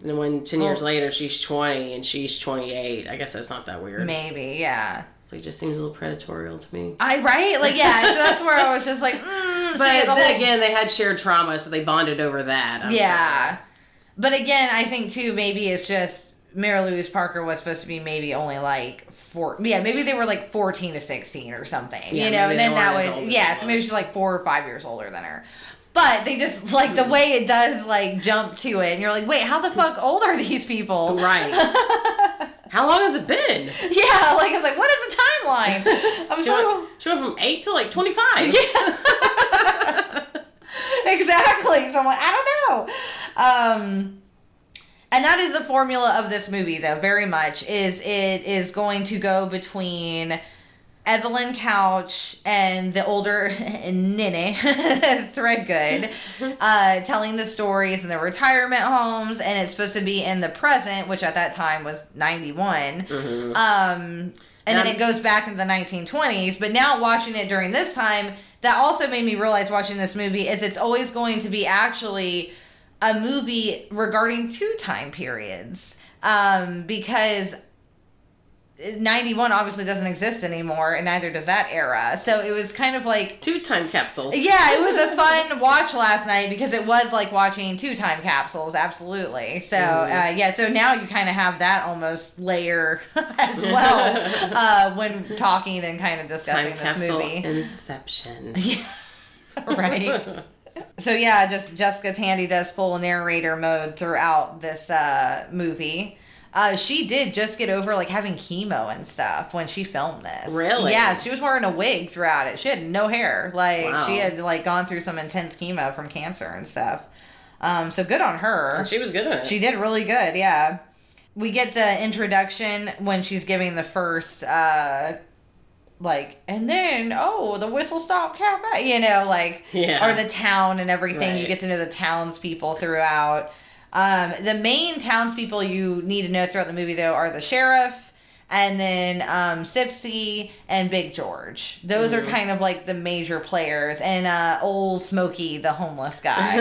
and then when ten years later she's twenty and she's twenty eight, I guess that's not that weird. maybe, yeah. It just seems a little predatorial to me. I right, like yeah. so that's where I was just like, mm, *laughs* But the then whole- again, they had shared trauma, so they bonded over that. I'm yeah. But again, I think too maybe it's just Mary Louise Parker was supposed to be maybe only like four. Yeah, maybe they were like fourteen to sixteen or something. Yeah, you know, and then that weren't as old would yeah. So maybe she's like four or five years older than her. But they just like the way it does like jump to it, and you're like, wait, how the fuck old are these people? Right. *laughs* How long has it been? *laughs* Yeah, like I was like, what is the timeline? *laughs* I'm She so went, she went from eight to like twenty five. Yeah. *laughs* exactly. So I'm like, I don't know. Um, and that is the formula of this movie, though. Very much is it is going to go between Evelyn Couch and the older *laughs* Ninny *laughs* Threadgoode, *laughs* uh, telling the stories in the retirement homes, and it's supposed to be in the present, which at that time was ninety Um, and then it goes back into the 1920s. But now watching it during this time, that also made me realize watching this movie is it's always going to be actually a movie regarding two time periods. Um, because 91 obviously doesn't exist anymore, and neither does that era. So it was kind of like Two time capsules. yeah, it was a *laughs* fun watch last night because it was like watching two time capsules, absolutely. So uh, yeah, so now you kind of have that almost layer *laughs* as well uh, when talking and kind of discussing Time this movie, inception. *laughs* right? so yeah, just Jessica Tandy does full narrator mode throughout this uh, movie. Uh, she did just get over like having chemo and stuff when she filmed this. Really? Yeah, she was wearing a wig throughout it. She had no hair. Like Wow. she had like gone through some intense chemo from cancer and stuff. Um, so good on her. She was good at it. She did really good, yeah. We get the introduction when she's giving the first uh like and then oh the whistle stop cafe you know like Yeah. or the town and everything you get to know the townspeople throughout um the main townspeople you need to know throughout the movie though are the sheriff and then um Sipsy and Big George. Those Mm-hmm. are kind of like the major players and uh old Smokey the homeless guy.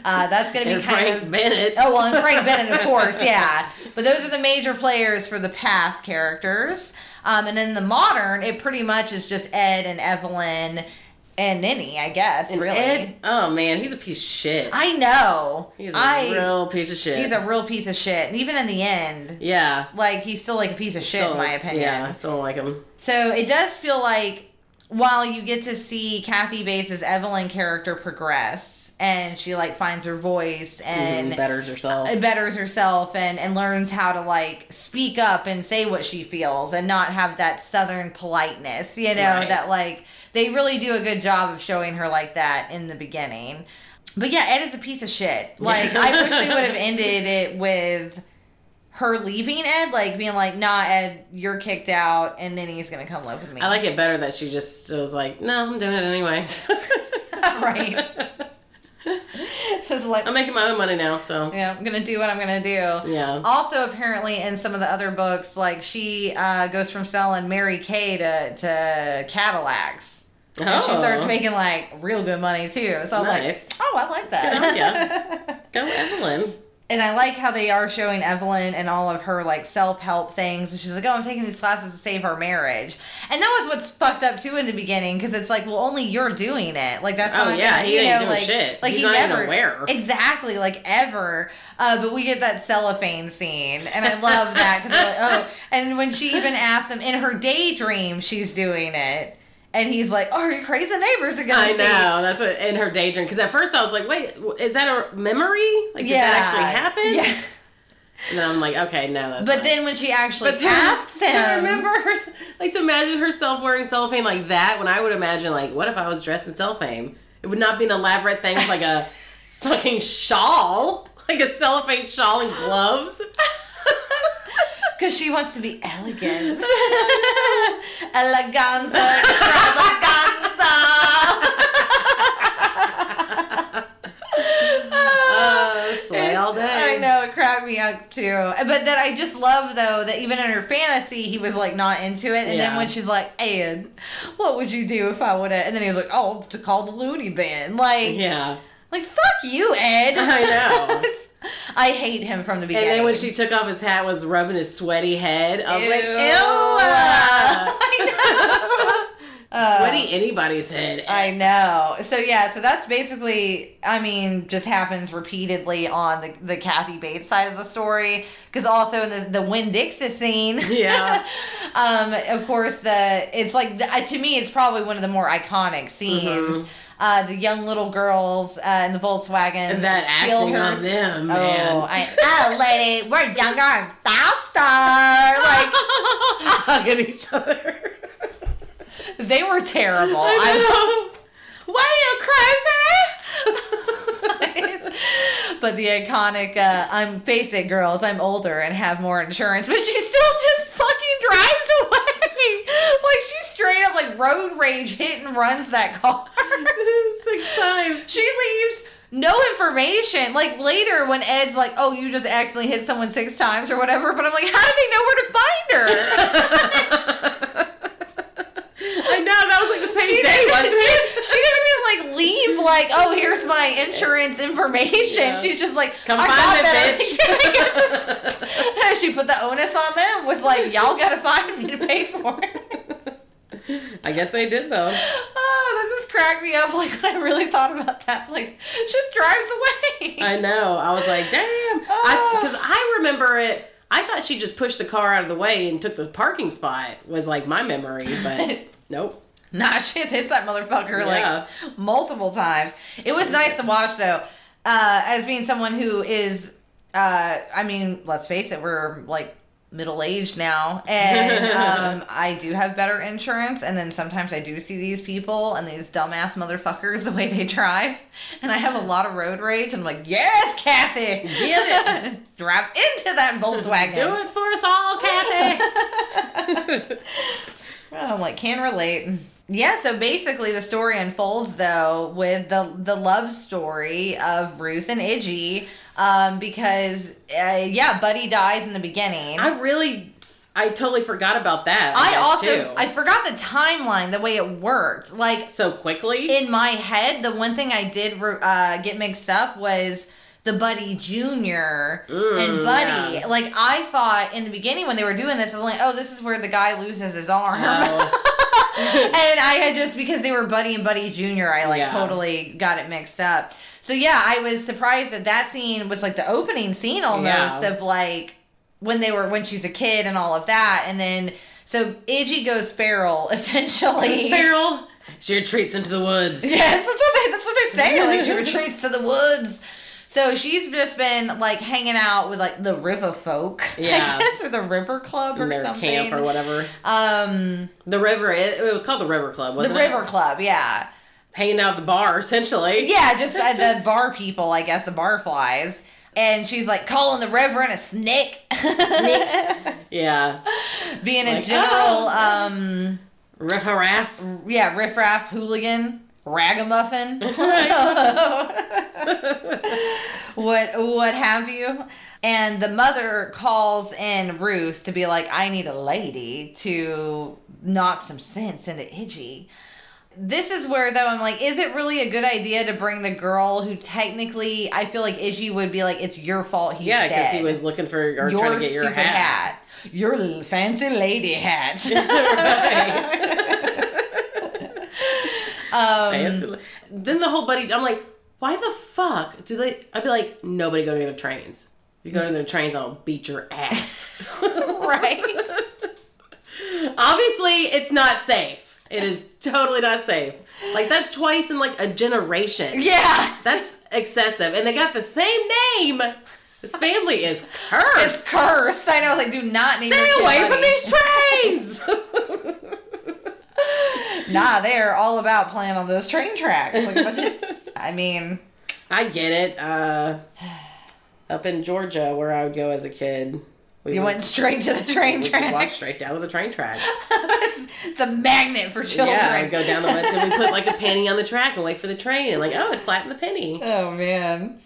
*laughs* uh that's going to be and kind Frank of Bennett. Oh well, and Frank Bennett, of *laughs* course, yeah. But those are the major players for the past characters. Um, and in the modern, it pretty much is just Ed and Evelyn and Ninny, I guess. And really, Ed, oh man, he's a piece of shit. I know. he's a I real piece of shit. he's a real piece of shit. And even in the end, yeah. like he's still like a piece of shit So, in my opinion. Yeah, I still don't like him. So it does feel like while you get to see Kathy Bates' Evelyn character progress and she like finds her voice and And betters herself. uh, betters herself and and learns how to like speak up and say what she feels and not have that southern politeness you know Right. that like they really do a good job of showing her like that in the beginning. But yeah ed is a piece of shit. Like i wish they would have *laughs* ended it with her leaving ed like being like nah ed you're kicked out and then he's gonna come live with me. I like it better that she just was like, no, I'm doing it anyway. *laughs* right. *laughs* Just like I'm making my own money now, so. Yeah i'm gonna do what i'm gonna do. Yeah. Also, apparently, in some of the other books, like she uh, goes from selling Mary Kay to, to Cadillacs. And she Oh. starts making like real good money too. So I was Nice. like, oh, I like that. *laughs* Go Evelyn. and I like how they are showing Evelyn and all of her like self help things. And she's like, oh, I'm taking these classes to save our marriage. And that was what's fucked up too in the beginning because it's like, well, only you're doing it. Like that's Oh, not yeah, gonna- he you ain't know, doing like, shit. Like He's he not even never aware. exactly like ever. Uh, but we get that cellophane scene, and I love that because like, oh, *laughs* and when she even asks him in her daydream, she's doing it. And he's like, "Oh, are you crazy? Neighbors are gonna I see." know. That's what in her daydream. Because at first I was like, wait, is that a memory? Like, did that actually happen? Yeah. *laughs* And then I'm like, okay, no, that's But not. then when she actually to, asks to him, remember, her, like to imagine herself wearing cellophane like that. When I would imagine, like, what if I was dressed in cellophane? It would not be an elaborate thing with like a *laughs* fucking shawl, like a cellophane shawl and gloves. *laughs* Because she wants to be elegant. *laughs* Eleganza, extravaganza. *laughs* oh, slay all day. I know, it cracked me up too. But then I just love though that even in her fantasy, he was like not into it. And yeah. then when she's like, "And what would you do if I would have?" And then he was like, "Oh, to call the loony bin." Like, yeah, like fuck you, Ed. I know. *laughs* I hate him from the beginning. And then when she took off his hat, was rubbing his sweaty head. I was like, Ew. ew. *laughs* I know. *laughs* Sweaty anybody's head. I know. So yeah, so that's basically, I mean, just happens repeatedly on the, the Kathy Bates side of the story. Because also in the the Winn-Dixie scene, Yeah. *laughs* um, of course the it's like uh, to me it's probably one of the more iconic scenes. Mm-hmm. Uh, the young little girls uh, in the Volkswagen and that steal acting her- on them, Oh, man. I, oh, lady, we're younger and faster. Like *laughs* hugging each other. they were terrible. I I-. *laughs* Why are you crazy? *laughs* but the iconic uh, i'm face it girls i'm older and have more insurance but she still just fucking drives away *laughs* like she straight up like road rage hit and runs that car. *laughs* Six times. *laughs* she leaves no information. Like later when ed's like oh you just accidentally hit someone six times or whatever but i'm like how did they know where to find her I know that was like the same she day, wasn't it? she didn't even like leave like oh here's my insurance information Yeah. she's just like Come I find that. bitch. *laughs* I *laughs* she put the onus on them was like y'all gotta find me to pay for it I guess they did though. oh that just cracked me up like when i really thought about that like just drives away I know. I was like, damn. Ah. Because I, remember it. I thought she just pushed the car out of the way and took the parking spot. Was like my memory, but *laughs* nope. Nah, she just hits that motherfucker Yeah. like multiple times. It was nice to watch though, uh, as being someone who is, uh, I mean, let's face it, we're like middle aged now, and *laughs* um, I do have better insurance, and then sometimes I do see these people and these dumbass motherfuckers *laughs* the way they drive, and I have a lot of road rage, and I'm like, yes, Kathy, Get it. *laughs* drive into that Volkswagen. Do it for us all, Kathy. I'm like, can relate. Yeah, so basically the story unfolds though with the the love story of Ruth and Idgie, um, because uh, yeah, Buddy dies in the beginning. I really, I totally forgot about that. I guess, also too. I forgot the timeline, the way it worked. Like so quickly. in my head, the one thing I did uh, get mixed up was the Buddy Junior and Mm, Buddy. yeah. Like I thought in the beginning when they were doing this, I was like, oh, this is where the guy loses his arm. Oh. *laughs* and I had just because they were Buddy and Buddy Junior, I like Yeah. totally got it mixed up. So yeah, I was surprised that that scene was like the opening scene almost Yeah. of like when they were when she's a kid and all of that, and then so Idgie goes feral *laughs* essentially. Sparrow, she retreats into the woods. *laughs* Yes, that's what they that's what they say. Like she *laughs* retreats to the woods. So she's just been like hanging out with like the river folk, Yeah. I guess, or the river club or something. camp or whatever. Um, The river, it, it was called the River Club, wasn't it? the river it? club, yeah. Hanging out at the bar, essentially. Yeah, just uh, the *laughs* bar people, I guess, the bar flies. And she's like calling the reverend a snake. Yeah. *laughs* Being Like, a general, "Oh." um, Riff a raff. yeah, riffraff, hooligan, ragamuffin, *laughs* what what have you. And the mother calls in Ruth to be like, I need a lady to knock some sense into Idgie. This is where though I'm like, is it really a good idea to bring the girl who technically I feel like Idgie would be like, it's your fault he's Yeah, because he was looking for or your trying to get your hat. hat. Your fancy lady hat. *laughs* *laughs* um, Then the whole buddy, I'm like, why the fuck do they? I'd be like, nobody go to the trains. If you go to the trains, I'll beat your ass. *laughs* right? Obviously, it's not safe. It is totally not safe. Like that's twice in like a generation. Yeah. That's excessive, and they got the same name. This family is cursed. It's cursed. I know. Like, do not name Stay away from these trains. *laughs* Nah, they're all about playing on those train tracks. Like, what you- I mean, I get it. Uh, *sighs* up in Georgia, where I would go as a kid, we you would, went straight to the train we would walk straight down to the train tracks. *laughs* it's, it's a magnet for children. Yeah, go down the left and we put like a penny on the track and wait for the train and like, oh, it flattened the penny. *laughs* Oh man.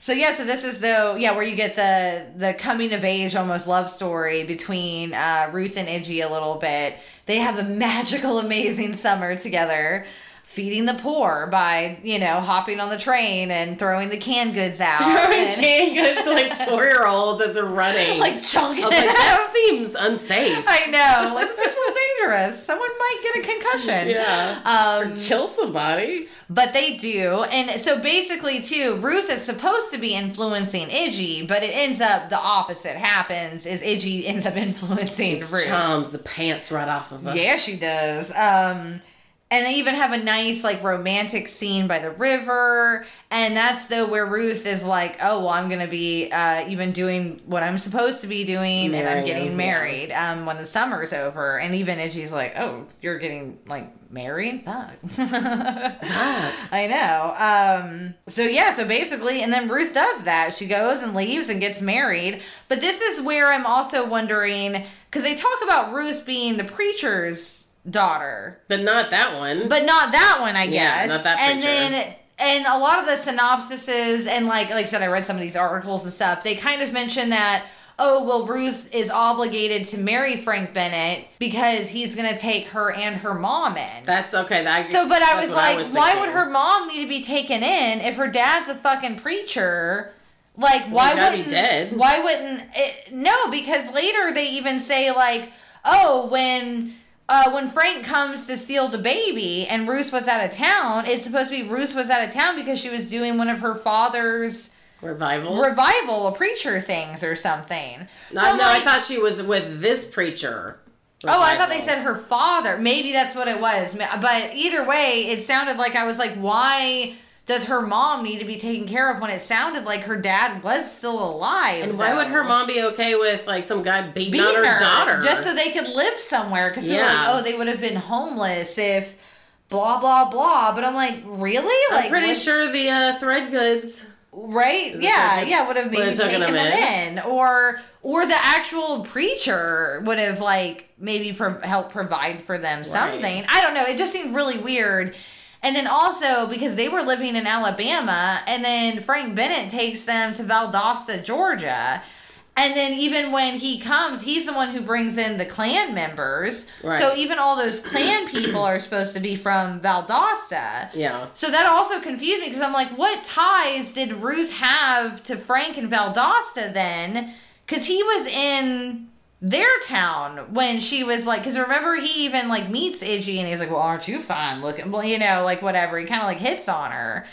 So yeah, so this is the yeah where you get the the coming of age almost love story between uh, Ruth and Idgie a little bit. They have a magical, amazing summer together, feeding the poor by you know hopping on the train and throwing the canned goods *laughs* out, and, Canned goods to like *laughs* four year olds as they're running. like chunking I was it like, that seems unsafe. I know, like this seems so dangerous. Someone might get a concussion. *laughs* Yeah. Um, Kill somebody. But they do. And so basically, too, Ruth is supposed to be influencing Idgie, but it ends up the opposite happens is Idgie ends up influencing She Ruth. the pants right off of her. Yeah, she does. Um and they even have a nice like romantic scene by the river and that's though where ruth is like oh well i'm gonna be uh, even doing what i'm supposed to be doing and i'm getting married um, when the summer's over and even Idgie's like oh you're getting like married fuck *laughs* Fuck. I know. Um, so yeah, so basically, and then Ruth does that. She goes and leaves and gets married. But this is where I'm also wondering because they talk about Ruth being the preacher's daughter, But not that one. but not that one, I guess. Yeah, not that and then. And a lot of the synopsises and like like I said, I read some of these articles and stuff. They kind of mention that oh well, Ruth is obligated to marry Frank Bennett because he's gonna take her and her mom in. that's okay. That, So, but I was like, why would her mom need to be taken in if her dad's a fucking preacher? Like, why wouldn't? dead. Why wouldn't it? No, because later they even say like, oh, when. Uh, when Frank comes to steal the baby and Ruth was out of town, it's supposed to be Ruth was out of town because she was doing one of her father's Revival? revival, preacher things or something. no, So, no, like- I thought she was with this preacher. Oh, I thought they said her father. Maybe that's what it was. But either way, it sounded like I was like, why does her mom need to be taken care of when it sounded like her dad was still alive? And why would her mom be okay with like some guy beating, beating on her, her daughter? just so they could live somewhere? Because we Yeah. like, oh, they would have been homeless if blah blah blah. But I'm like, really? I'm pretty sure the uh, Threadgoodes. right? Is Yeah, taken- yeah, would have maybe taken them them in, or or the actual preacher would have like maybe pro- helped provide for them something. I don't know. It just seemed really weird. And then also because they were living in Alabama, and then Frank Bennett takes them to Valdosta, Georgia. And then even when he comes, he's the one who brings in the Klan members. Right. So even all those Klan people are supposed to be from Valdosta. Yeah. So that also confused me because I'm like, what ties did Ruth have to Frank and Valdosta then? Because he was in their town when she was like, because remember he even like meets Idgie and he's like, well, aren't you fine looking? Well, you know, like whatever. He kind of like hits on her.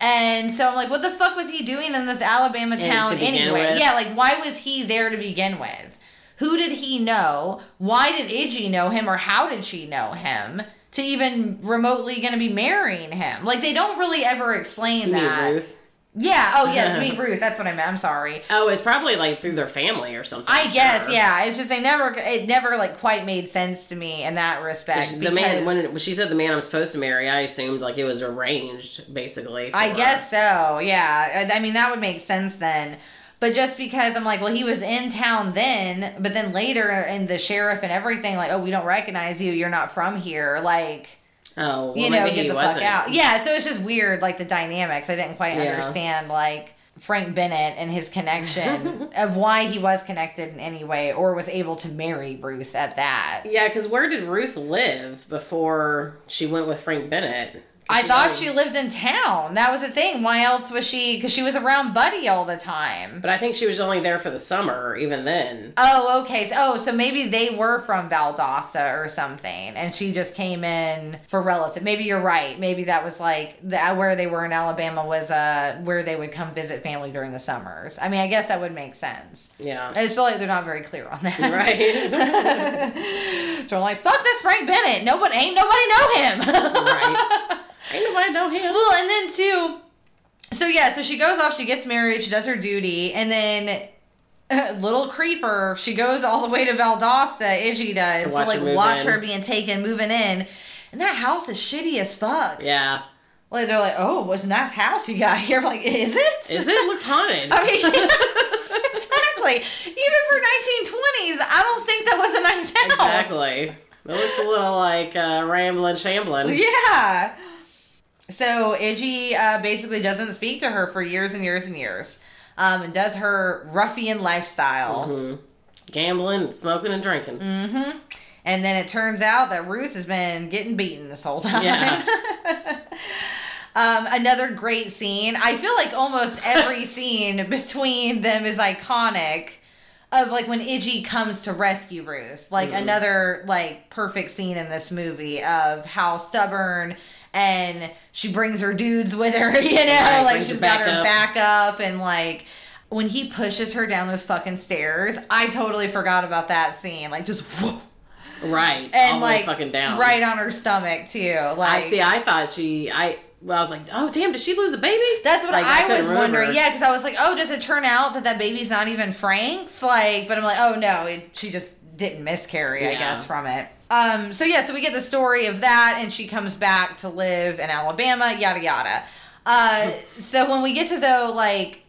And so I'm like, what the fuck was he doing in this Alabama town to anyway? with. Yeah, like why was he there to begin with? Who did he know? Why did Idgie know him or how did she know him? To even remotely to be marrying him. Like they don't really ever explain You that. Yeah, oh yeah, *laughs* meet Ruth. That's what I meant. I'm sorry. Oh, it's probably like through their family or something. I I'm guess, sure. yeah. It's just they never it never like quite made sense to me in that respect. The man when, when she said the man I'm supposed to marry, I assumed like it was arranged, basically. I for- guess so. Yeah. I I mean, that would make sense then. But just because I'm like, well, he was in town then, but then later, and the sheriff and everything, like, oh, we don't recognize you. You're not from here. Like, Oh, well, you know, maybe get the wasn't. fuck out. Yeah. So it's just weird, like the dynamics. I didn't quite Yeah. understand, like, Frank Bennett and his connection *laughs* of why he was connected in any way or was able to marry Bruce at that. Yeah, because where did Ruth live before she went with Frank Bennett? I thought she lived in town. That was the thing. Why else was she? Because she was around Buddy all the time. But I think she was only there for the summer, even then. Oh, okay. So, oh, so maybe they were from Valdosta or something, and she just came in for relative. Maybe you're right. Maybe that was like the, where they were in Alabama was uh where they would come visit family during the summers. I mean, I guess that would make sense. Yeah. I just feel like they're not very clear on that. Right. *laughs* so I'm like, fuck this Frank Bennett. Nobody ain't nobody know him. right. *laughs* Ain't nobody know him. Well, and then too. So yeah, so she goes off. She gets married. She does her duty, and then. *laughs* Little creeper, she goes all the way to Valdosta. Idgie does To to watch like her move watch in. her being taken, moving in, and that house is shitty as fuck. Yeah. Like they're like, "Oh, what a nice house you got here." *laughs* I'm like, "Is it? Is it? It looks haunted. *laughs* I mean, exactly. Even for 1920s, I don't think that was a nice house. Exactly. It looks a little like uh, rambling, shambling. Yeah. So Idgie uh, basically doesn't speak to her for years and years and years, um, and does her ruffian lifestyle. Mm-hmm. Gambling, smoking, and drinking. Mm-hmm. And then it turns out that Ruth has been getting beaten this whole time. Yeah. *laughs* um, another great scene. I feel like almost every *laughs* scene between them is iconic. Of like when Idgie comes to rescue Ruth, like another like perfect scene in this movie of how stubborn and she brings her dudes with her, *laughs* you know, Right, like her she's got her up. back up and like when he pushes her down those fucking stairs, I totally forgot about that scene. Like just *laughs* whoa, Right. and like fucking down. right on her stomach too. Like I see. I thought she. I. Well, I was like, oh damn, did she lose a baby? That's what Like, I, couldn't was wondering. Yeah, because I was like, oh, does it turn out that that baby's not even Frank's? Like, but I'm like, oh no, it, she just didn't miscarry, I guess, from it. Um. So yeah, so we get the story of that, and she comes back to live in Alabama. Yada yada. Uh. so when we get to though, like,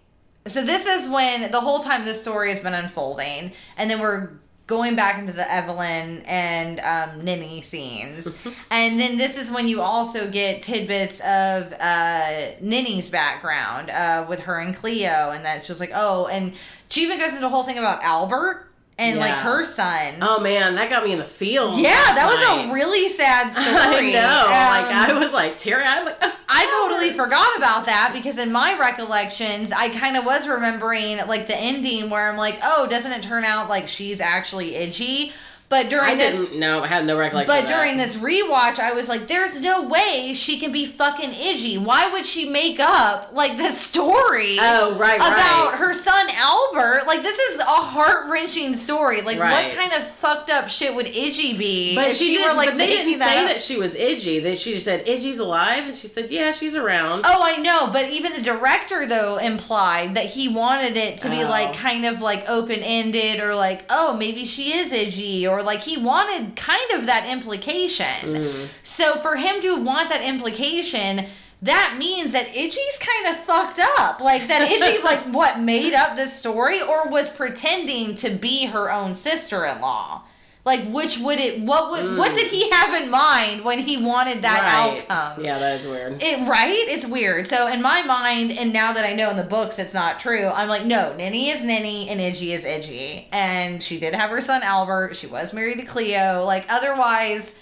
so this is when the whole time this story has been unfolding, and then we're going back into the Evelyn and um, Ninny scenes. *laughs* and then this is when you also get tidbits of uh, Ninny's background uh, with her and Cleo, and that she was like, oh, and she even goes into the whole thing about Albert and like her son. Oh man, that got me in the feels. yeah, that was night. a really sad story. *laughs* I know. like I Um, was like teary eyed. Like I totally forgot about that because in my recollections, I kind of was remembering like the ending where I'm like, oh, doesn't it turn out like she's actually Idgie? But during I this, didn't know. I had no recollection. but that. during this rewatch, I was like, there's no way she can be fucking Idgie. Why would she make up like this story? Oh right, About right. her son Albert, like this is a heart wrenching story. Like, Right. what kind of fucked up shit would Idgie be? But she, did, were like but they didn't say up? that she was Idgie. That she just said Idgie's alive, and she said, "Yeah, she's around." Oh, I know, but even the director though implied that he wanted it to be Oh. like kind of like open ended or like, oh, maybe she is Idgie or like he wanted kind of that implication. Mm. So for him to want that implication, that means that Idgie's kind of fucked up. Like that Idgie *laughs* like what made up this story or was pretending to be her own sister-in-law. Like which would it what would what did he have in mind when he wanted that Mm. Right. outcome? Yeah, that is weird. It right? It's weird. So in my mind, and now that I know in the books it's not true, I'm like, no, Ninny is Ninny and Idgie is Idgie. And she did have her son Albert. She was married to Cleo. Like otherwise,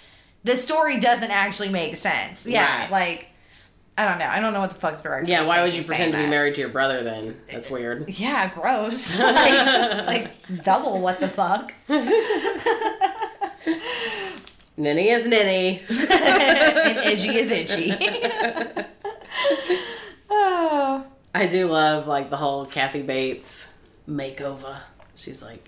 the story doesn't actually make sense. Yeah, Right. like I don't know. I don't know what the fuck the director. yeah, why would you pretend to be that. married to your brother then? That's weird. Yeah, gross. *laughs* like, like double what the fuck. *laughs* Ninny is Ninny. *laughs* and Idgie is Idgie. oh. I do love like the whole Kathy Bates makeover. She's like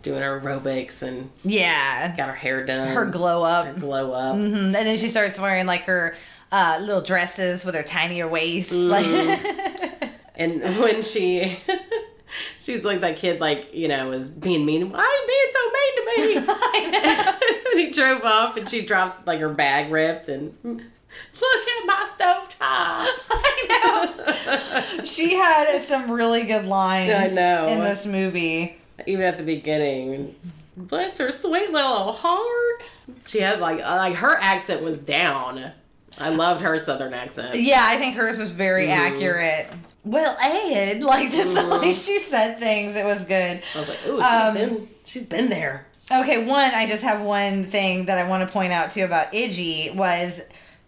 doing her aerobics and Yeah. got her hair done. Her glow up. her glow up. hmm And then she starts wearing like her uh, little dresses with her tinier waist. Like, *laughs* And when she *laughs* she was like that kid like, you know, was being mean. Why are you being so mean to me? *laughs* And he drove off and she dropped like her bag ripped and look at my stove top. I know. She had some really good lines. I know. in this movie. Even at the beginning. Bless her sweet little heart. She had like uh, like her accent was down. I loved her southern accent. Yeah, I think hers was very Mm-hmm. accurate. Well, Ed, like this, the way she said things, it was good. I was like, ooh, she's Um, been she's been there. Okay, one, I just have one thing that I want to point out too about Idgie was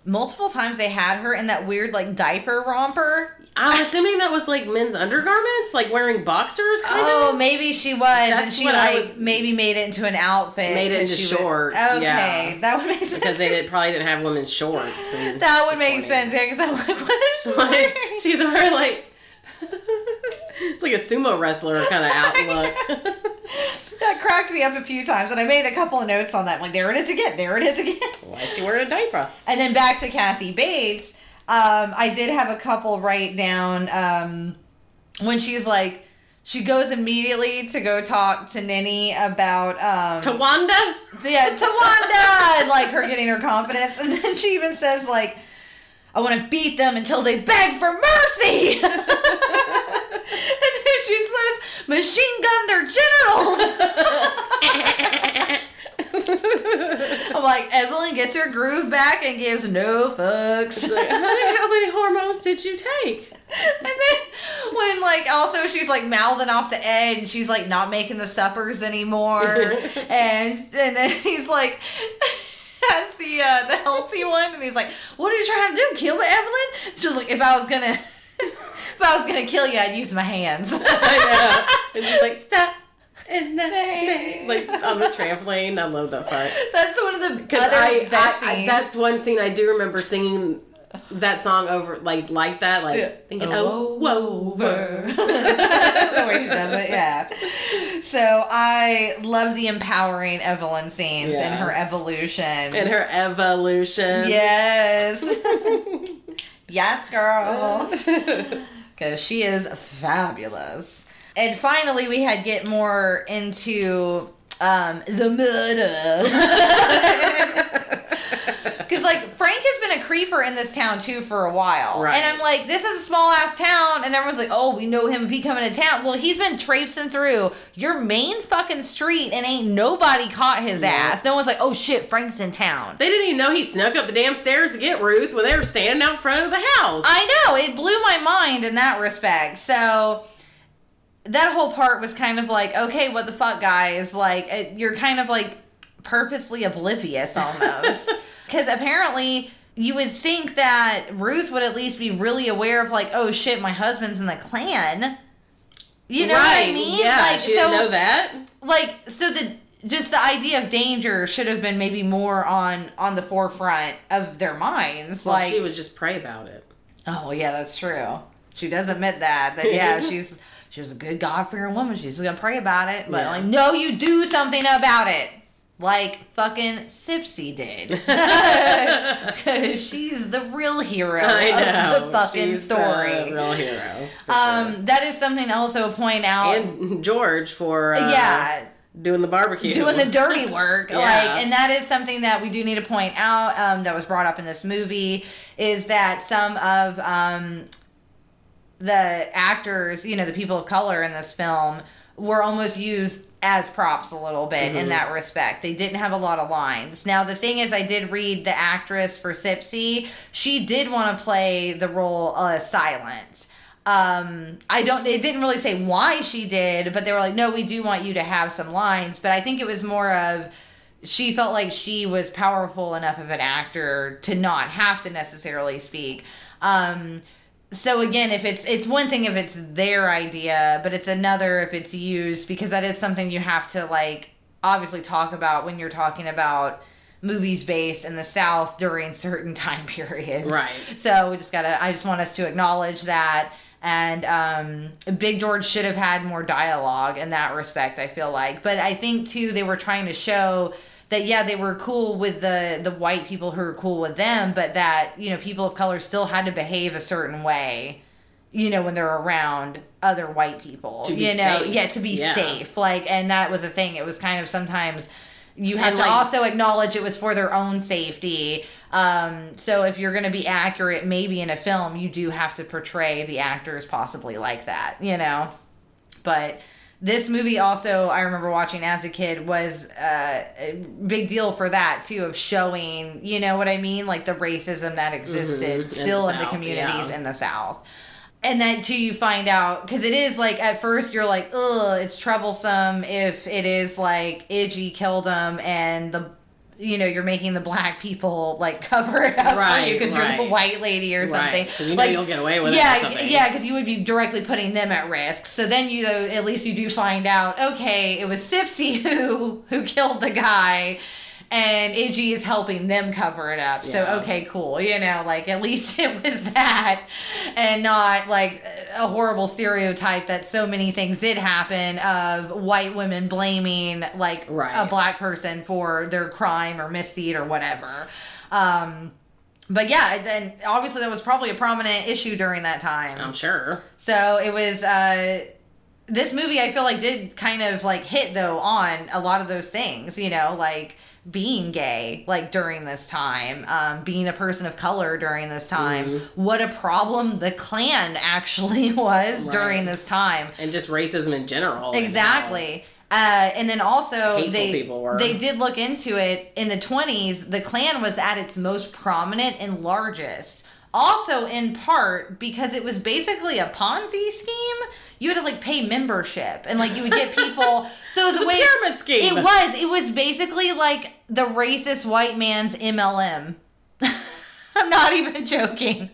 multiple times they had her in that weird like diaper romper. I'm assuming that was like men's undergarments, like wearing boxers, kind Oh, of. maybe she was, and That's she what I like was- maybe made it into an outfit. Made it into she would- shorts, okay, yeah. that would make sense. Because they did, probably didn't have women's shorts. *laughs* that would make 20s. sense. Yeah, because I'm like, what is she Like, she's wearing like it's like a sumo wrestler kind of outlook. *laughs* that cracked me up a few times, and I made a couple of notes on that. Like, there it is again. There it is again. Why is she wearing a diaper? And then back to Kathy Bates. Um, I did have a couple write down um, when she's like, she goes immediately to go talk to Ninny about um, Tawanda? yeah, Tawanda, and like her getting her confidence, and then she even says like, "I want to beat them until they beg for mercy." *laughs* and then she says, "Machine gun their genitals." *laughs* I'm like, Evelyn gets her groove back and gives no fucks. Like, honey, how many hormones did you take? And then when like also she's like mouthing off to Ed and she's like not making the suppers anymore. *laughs* and and then he's like *laughs* has the uh the healthy one and he's like, What are you trying to do? Kill me, Evelyn? She's like, if I was gonna *laughs* if I was gonna kill you, I'd use my hands. I know. And she's like, stop. And then, like on the trampoline, I love that part. *laughs* That's one of the Because other I, best I, I- that's one scene I do remember singing that song over, like like that, like Yeah. thinking, oh, whoa, *laughs* whoa. the way he does it, yeah. So I love the empowering Evelyn scenes Yeah. and her evolution. and her evolution. yes. *laughs* yes, girl. Because she is fabulous. And finally, we had get more into um, the murder. *laughs* Because like Frank has been a creeper in this town too for a while, Right. and I'm like, this is a small ass town, and everyone's like, oh, we know him if he coming to town. Well, he's been traipsing through your main fucking street, and ain't nobody caught his Yeah. ass. No one's like, oh shit, Frank's in town. They didn't even know he snuck up the damn stairs to get Ruth when they were standing out front of the house. I know it blew my mind in that respect. So that whole part was kind of like, okay, what the fuck, guys? Like, it, you're kind of like purposely oblivious *laughs* almost. Because apparently, you would think that Ruth would at least be really aware of, like, oh shit, my husband's in the Klan. You know what I mean? Yeah, like, she so, didn't know that. like, so the just the idea of danger should have been maybe more on on the forefront of their minds. Well, like, she would just pray about it. Oh yeah, that's true. She does admit that. That yeah, *laughs* she's she was a good God fearing woman. She's gonna pray about it, but Yeah. like, no, you do something about it, like fucking Sipsy did, *laughs* *laughs* because she's the real hero I know. of the fucking She's story. the real hero. um, that is something also to point out. and George for uh, yeah, doing the barbecue, doing the dirty work *laughs* Yeah. like and that is something that we do need to point out um, that was brought up in this movie is that some of um, the actors you know the people of color in this film were almost used as props a little bit in that respect. They didn't have a lot of lines. Now the thing is i did read the actress for sipsy. She did want to play the role uh, silent um i don't it didn't really say why she did but they were like no we do want you to have some lines. But i think it was more of she felt like she was powerful enough of an actor to not have to necessarily speak. Um so again if it's it's one thing if it's their idea but it's another if it's used because that is something you have to like obviously talk about when you're talking about movies based in the south during certain *laughs* time periods. Right. so we just gotta i just want us to acknowledge that. And um, big george should have had more dialogue in that respect i feel like. But i think too they were trying to show that yeah they were cool with the the white people who were cool with them but that you know people of color still had to behave a certain way you know when they're around other white people To be you know? safe. yeah to be Yeah. safe. Like and that was a thing. It was kind of sometimes you have And, to like- also acknowledge it was for their own safety. Um, so if you're going to be accurate maybe in a film you do have to portray the actors possibly like that you know? But this movie also i remember watching as a kid was uh, a big deal for that too of showing you know what i mean? Like the racism that existed Mhm, in still the in the South, communities yeah. in the south. And then too you find out because it is like at first you're like ugh it's troublesome if it is like Idgie killed him and the you know you're making the black people like *laughs* cover it up for Right, you because you're the white lady or Right, something. 'cause you know you'll get away with it yeah something. yeah because you would be directly putting them at risk. So then you at least you do find out okay it was Sipsy *laughs* who who killed the guy and Idgie is helping them cover it up. So okay, cool. You know, like at *laughs* least it was that and not like a horrible stereotype that so many things did happen of white women blaming like Right. a black person for their crime or misdeed or whatever. Um but yeah, then obviously that was probably a prominent issue during that time. I'm sure. So it was uh this movie I feel like did kind of like hit though on a lot of those things, you know, like being gay like during this time, um, being a person of color during this time, what a problem the Klan actually *laughs* was Right. during this time. And just racism in general. Exactly. Uh, and then also Hateful they they did look into it in the 20s. The Klan was at its most prominent and largest. Also, in part because it was basically a Ponzi scheme. You had to like pay membership, and like you would get people. *laughs* So it was a way. pyramid scheme. It was. It was basically like the racist white man's MLM. *laughs* I'm not even joking.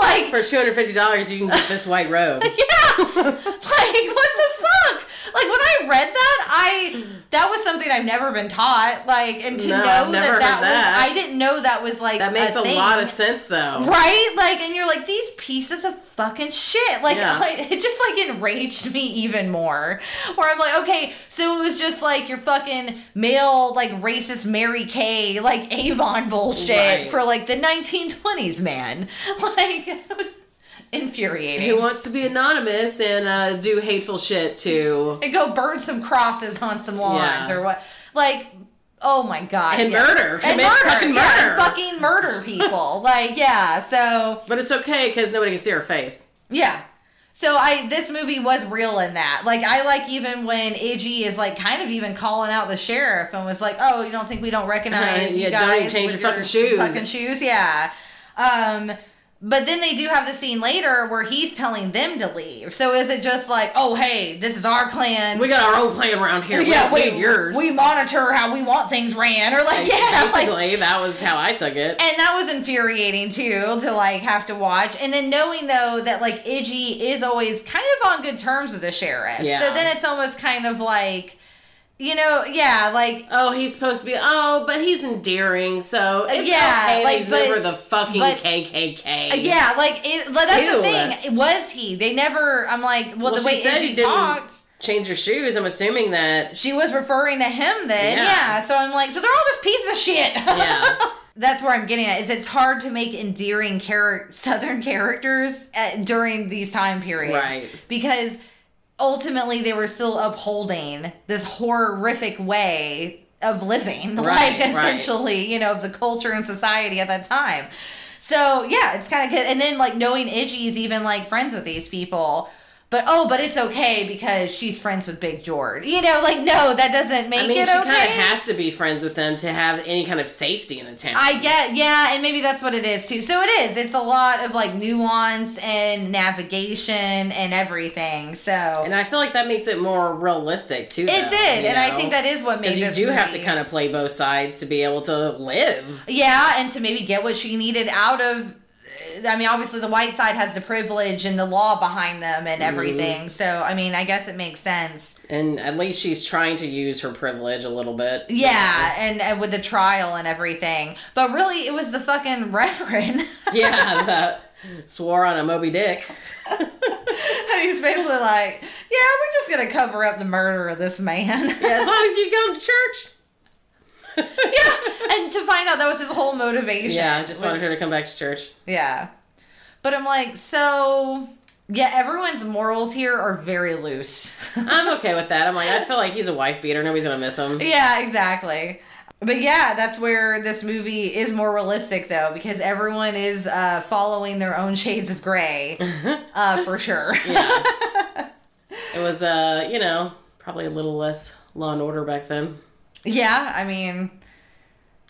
Like For two hundred fifty dollars, you can get this white robe. *laughs* yeah. like what the fuck? Like when I read that, I that was something I've never been taught. Like and to No, know that that, that. was I didn't know that was like That makes a, thing. lot of sense, though. Right? Like and you're like these pieces of fucking shit. Like Yeah. *laughs* I- it just like enraged me even more. Where I'm like, okay, so it was just like your fucking male like racist Mary Kay like Avon bullshit Right. for like the 1920s, man. *laughs* Like it was infuriating. Who wants to be anonymous and uh, do hateful shit to and go burn some crosses on some lawns Yeah. or what like oh my god And yeah. murder. and Commit murder fucking yeah, and murder. fucking murder people *laughs* like yeah so But it's okay because nobody can see her face. yeah so i this movie was real in that like i like even when Idgie is like kind of even calling out the sheriff and was like oh you don't think we don't recognize Yeah, you don't guys even change with your fucking shoes." fucking shoes yeah um but then they do have the scene later where he's telling them to leave. So is it just like, oh hey, this is our Klan. We got our own Klan around here. We don't we, yours. we monitor how we want things ran, or like, yeah, like, Basically, that was how I took it. and that was infuriating too to like have to watch. And then knowing though that like Idgie is always kind of on good terms with the sheriff, Yeah. so then it's almost kind of like, you know, yeah, like Oh, he's supposed to be. Oh, but he's endearing, so it's Yeah, okay. like, he's but- never the fucking but- KKK. uh, yeah, like it, that's Ew. the thing. Was he? They never. I'm like, well, Well, the way she said Idgie he talked. change your shoes. I'm assuming that. She was referring to him then, Yeah. yeah. So I'm like, so they're all just pieces of shit. Yeah. *laughs* That's where I'm getting at. Is it's hard to make endearing char- Southern characters at, during these time periods, Right. Because ultimately they were still upholding this horrific way of living, *laughs* Right, like right. essentially, you know, of the culture and society at that time. So yeah, it's kind of good. And then like knowing Idgie's even like friends with these people. But oh, but it's okay because she's friends with Big George. You know, like no, that doesn't make I mean, it she okay. kind of has to be friends with them to have any kind of safety in the town. I get, yeah, and maybe that's what it is too. So it is. It's a lot of like nuance and navigation and everything. So and I feel like that makes it more realistic too. it though, did, you and I think that is what made because you do have to kind of play both sides to be able to live. yeah, and to maybe get what she needed out of. I mean, obviously, the white side has the privilege and the law behind them Mm-hmm. and everything. So, I mean, I guess it makes sense. And at least she's trying to use her privilege a little bit. Yeah, and, and with the trial and everything. But really, it was the fucking *laughs* reverend. Yeah, that swore on a Moby Dick. And *laughs* he's basically like, yeah, we're just gonna cover up the murder of this man. Yeah, as long as you come to church. *laughs* *laughs* yeah, and to find out that was his whole motivation. Yeah, I just was- wanted her to come back to church. Yeah, but I'm like, so yeah, everyone's morals here are very loose. *laughs* I'm okay with that. I'm like, I feel like he's a wife beater. Nobody's gonna miss him. yeah, exactly. But yeah, that's where this movie is more realistic, though, because everyone is uh, following their own shades of gray, *laughs* uh, for sure. Yeah. it was, uh, you know, probably a little less law and order back then. Yeah, I mean,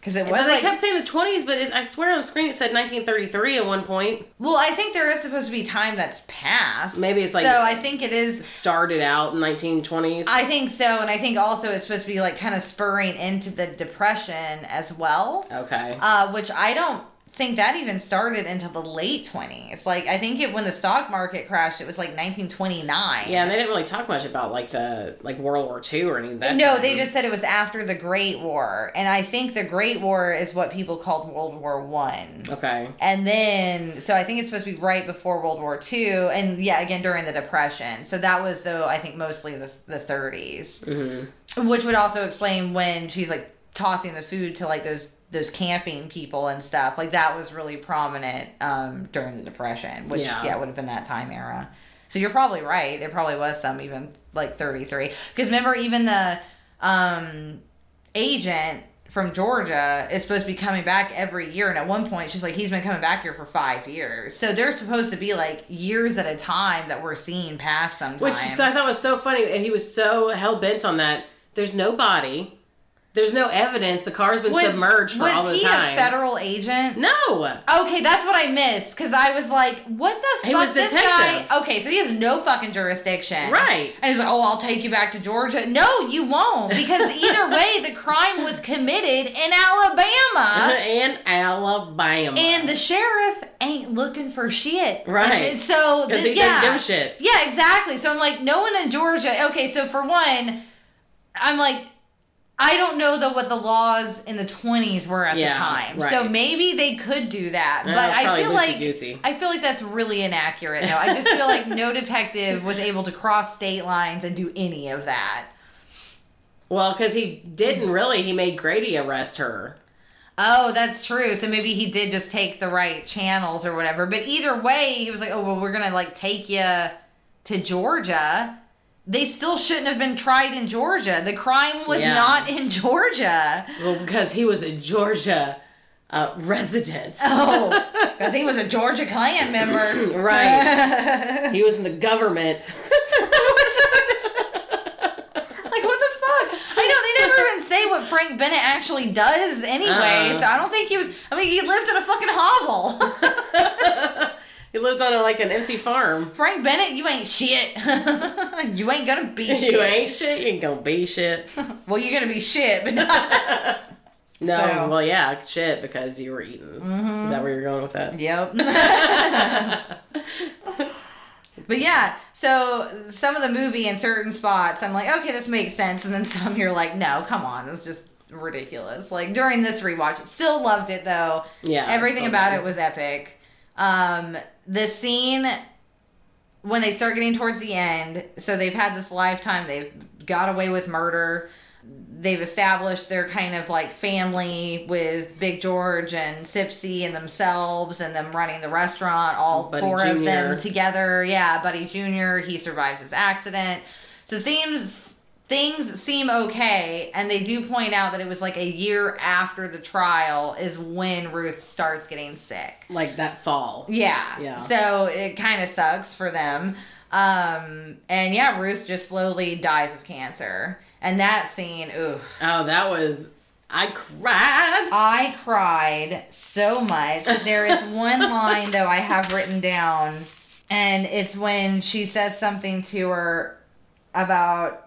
because it was But they like kept saying the 20s, but I swear on the screen it said 1933 at one point. Well, I think there is supposed to be time that's passed. Maybe it's like- so. I think it is. Started out in 1920s. I think so, and I think also it's supposed to be like kind of spurring into the depression as well, okay. uh, which I don't think that even started until the late twenties. Like I think it when the stock market crashed, it was like 1929. yeah, and they didn't really talk much about like the like World War II or anything. that. No, time. they just said it was after the Great War, and I think the Great War is what people called World War One. Okay. And then, so I think it's supposed to be right before World War II, and yeah, again during the Depression. So that was though I think mostly the the 30s, Mm-hmm. which would also explain when she's like tossing the food to like those those camping people and stuff. Like that was really prominent um, during the Depression, which Yeah. yeah, would have been that time era. So you're probably right. There probably was some even like 33. Because remember, even the um, agent from Georgia is supposed to be coming back every year. And at one point, she's like, he's been coming back here for five years. So they're supposed to be like years at a time that we're seeing pass sometimes. Which I thought was so funny, and he was so hell bent on that. There's no body. There's no evidence. The car's been submerged for all the time. Was he a federal agent? no. Okay, that's what I missed because I was like, "What the He fuck?" was this detective. guy. Okay, so he has no fucking jurisdiction, Right. And he's like, "Oh, I'll take you back to Georgia." No, you won't because *laughs* either way, the crime was committed in Alabama, *laughs* in Alabama. and the sheriff ain't looking for shit. Right. And so 'Cause th- he doesn't yeah, give a shit. Yeah, exactly. So I'm like, no one in Georgia. Okay, so for one, I'm like. I don't know though what the laws in the 20s were at Yeah, the time. right. So maybe they could do that. But I feel like loosey-goosey. I feel like that's really inaccurate now. I just feel like no *laughs* detective was able to cross state lines and do any of that. well, because he didn't really. He made Grady arrest her. Oh, that's true. So maybe he did just take the right channels or whatever. But either way, he was like, "Oh, well, we're going to like take you to Georgia." They still shouldn't have been tried in Georgia. The crime was Yeah. not in Georgia. Well, because he was a Georgia uh, resident. Oh, *laughs* because he was a Georgia Klan member. *clears throat* Right. he was in the government. *laughs* Like what the fuck? I know they never even say what Frank Bennett actually does anyway. Uh-uh. So I don't think he was. I mean, he lived in a fucking hovel. *laughs* he lived on a, like an empty farm. Frank Bennett, you ain't shit. *laughs* you ain't gonna be *laughs* shit. You ain't shit. You ain't gonna be shit. *laughs* Well, you're gonna be shit, but not. No. So- Mm-hmm. Well, yeah, shit because you were eating. Is that where you're going with that? yep. but yeah, so some of the movie in certain spots, I'm like, okay, this makes sense, and then some you're like, no, come on, it's just ridiculous. Like during this rewatch, still loved it though. Yeah, everything about it was epic. Um, the scene when they start getting towards the end, so they've had this lifetime, they've got away with murder. They've established their kind of like family with Big George and Sipsy and themselves and them running the restaurant, all Buddy four of them together. Yeah, Buddy Jr., he survives his accident. So things things seem okay and they do point out that it was like a year after the trial is when Ruth starts getting sick. Like that fall. Yeah. Yeah. So it kind of sucks for them. Um, and yeah, Ruth just slowly dies of cancer. And that scene, ooh. Oh, that was. I cried. I cried so much. There is *laughs* one line though I have written down, and it's when she says something to her about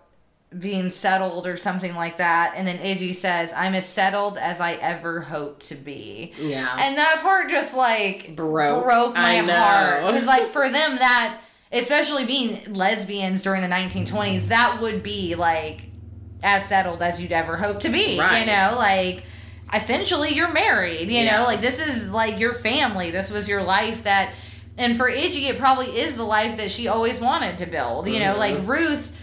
being settled or something like that, and then Idgie says, "I'm as settled as I ever hoped to be." Yeah. And that part just like Broke. broke my heart because like for them that especially being lesbians during the 1920s that would be like as settled as you'd ever hope to be you know like essentially you're married you Yeah. know like this is like your family this was your life that and for Idgie it probably is the life that she always wanted to build you know like Mhm. Ruth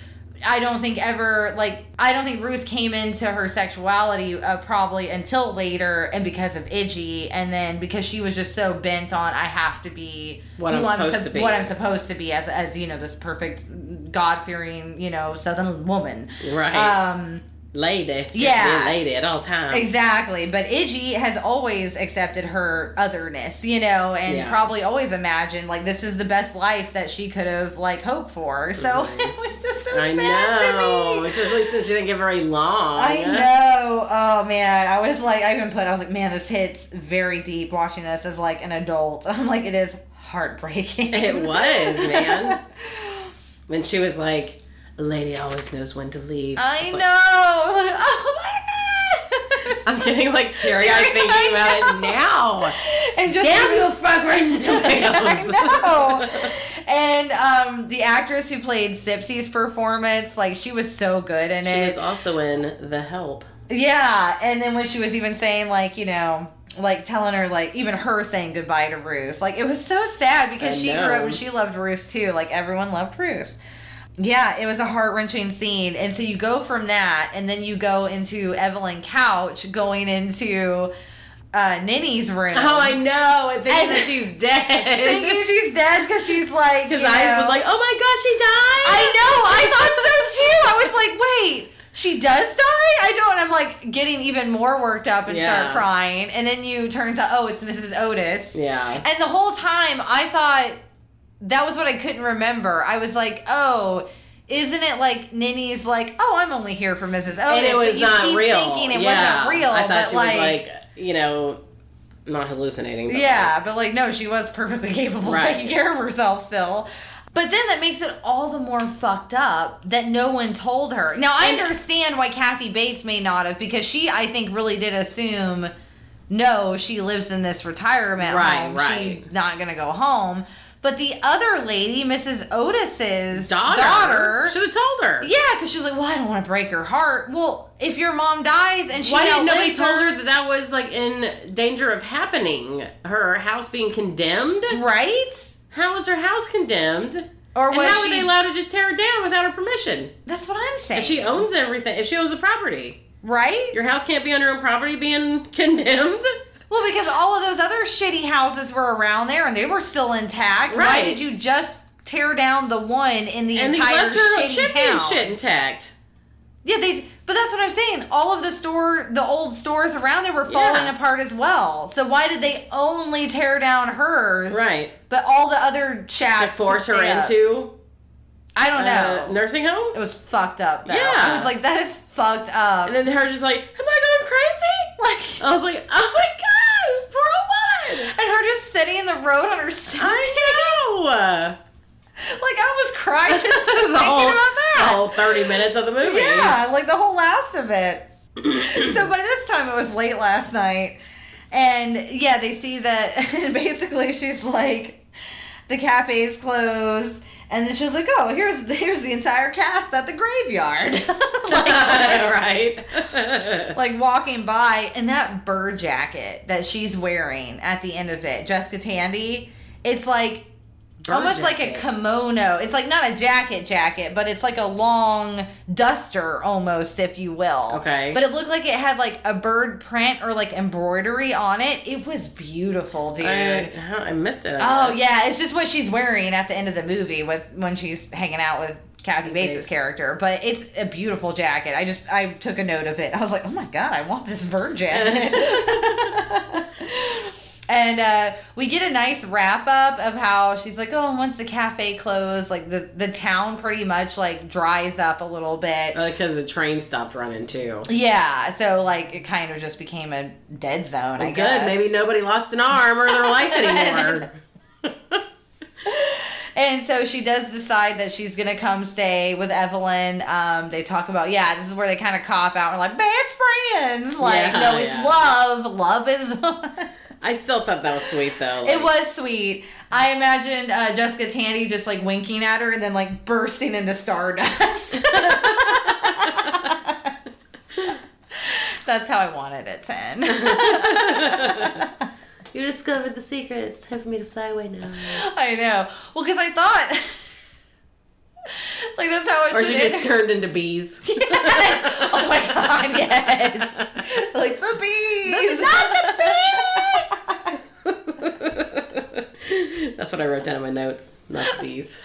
I don't think ever like I don't think Ruth came into her sexuality uh, probably until later and because of Idgie and then because she was just so bent on I have to be What I'm supposed to be. what I'm supposed to be as as you know this perfect God fearing you know southern woman Right. um lady. Yeah. lady at all times. Exactly, but Idgie has always accepted her otherness, you know, and Yeah. probably always imagined like this is the best life that she could have like hoped for. So *laughs* mm-hmm. it was just so I sad know. to me. Especially since you didn't get very long. I know. Oh man, I was like, I even put, I was like, man, this hits very deep watching this as like an adult. *laughs* I'm like, it is heartbreaking. It was, man. *laughs* when she was like, a lady always knows when to leave. I know. like, *laughs* oh my god. I'm getting like teary eyed thinking about it *laughs* now. And just Damn you, fucking *laughs* I tomatoes. I know. And um, the actress who played Sipsy's performance, like she was so good in She it. was also in The Help. yeah, and then when she was even saying like, you know, like telling her like even her saying goodbye to Ruth, like it was so sad because she grew up and she loved Ruth too. Like everyone loved Ruth. Yeah, it was a heart wrenching scene, and so you go from that, and then you go into Evelyn Couch going into uh, Ninny's room. Oh, I know. And thinking And- that she's dead. thinking she's dead because she's like *laughs* Because I know- was like, oh my gosh, she died. I know. I thought so too. I was like, wait, she does die. I don't. I'm like getting even more worked up and Yeah. start crying, and then you turns out, oh, it's Mrs. Otis. Yeah. And the whole time, I thought that was what I couldn't remember. I was like, oh. Isn't it like Ninny's like, oh, I'm only here for Mrs. Otis, and it was but you not keep real. thinking it yeah. wasn't real, I thought she like, was like, you know, not hallucinating. But yeah, but like, no, she was perfectly *laughs* capable Right. of taking care of herself still. But then that makes it all the more fucked up that no one told her. Now I And- understand why Kathy Bates may not have because she, I think, really did assume, no, she lives in this retirement Right, home. right. She's not gonna go home. But the other lady, Mrs. Otis's daughter, daughter, should have told her. yeah, because she was like, well, I don't want to break her heart. Well, if your mom dies and she Why didn't nobody told her that that was like in danger of happening? Her house being condemned. right? How was her house condemned? Or And was how were she? they allowed to just tear it down without her permission? That's what I'm saying. If she owns everything, if she owns the property, right? your house can't be on your own property being condemned. Well, because all of those other shitty houses were around there and they were still intact. Why did you just tear down the one in the And entire her shitty town? shit intact. Yeah, they. But that's what I'm saying. All of the store, the old stores around there were falling Yeah. apart as well. So why did they only tear down hers? Right. But all the other To force her up? into I don't know. uh, nursing home. It was fucked up though. Yeah. I was like, that is fucked up. And then her just like, am I going crazy? *laughs* like, I was like, oh my god, poor woman. and her just sitting in the road on her suitcase. I know. *laughs* Like I was crying just *laughs* thinking the whole, about that. the whole 30 minutes of the movie. Yeah, like the whole last of it. *clears throat* so by this time it was late last night. And yeah, they see that and *laughs* basically she's like the cafe's closed and then she's like, "Oh, here's here's the entire cast at the graveyard." *laughs* like, *laughs* right. *laughs* like walking by and that bird jacket that she's wearing at the end of it, Jessica Tandy, it's like Almost like a kimono. It's like not a jacket jacket, but it's like a long duster almost, if you will. Okay. But it looked like it had like a bird print or like embroidery on it. It was beautiful, dude. I, I missed it. I oh yeah, it's just what she's wearing at the end of the movie with when she's hanging out with Kathy Bates' Bates. character. But it's a beautiful jacket. I just I took a note of it. I was like, oh my god, I want this bird jacket. *laughs* *laughs* And uh, we get a nice wrap up of how she's like, oh, once the cafe closed, like the, the town pretty much like dries up a little bit. Because the train stopped running too. Yeah, so like it kind of just became a dead zone. I Good. guess. Maybe nobody lost an arm or their life *laughs* anymore. *laughs* And so she does decide that she's gonna come stay with Evelyn. Um, they talk about yeah, this is where they kind of cop out. We're like best friends. Like Yeah, no, it's yeah. love. Love is. *laughs* I still thought that was sweet though. it was sweet. I imagined uh, Jessica Tandy just like winking at her and then like bursting into stardust. *laughs* That's how I wanted it to end. *laughs* You discovered the secrets. Time for me to fly away now. I know. Well, because I thought. *laughs* like that's how it Or she just end. turned into bees. *laughs* oh my god, yes. *laughs* like the bees. The, not the bees. that's what I wrote down in my notes. Not the bees.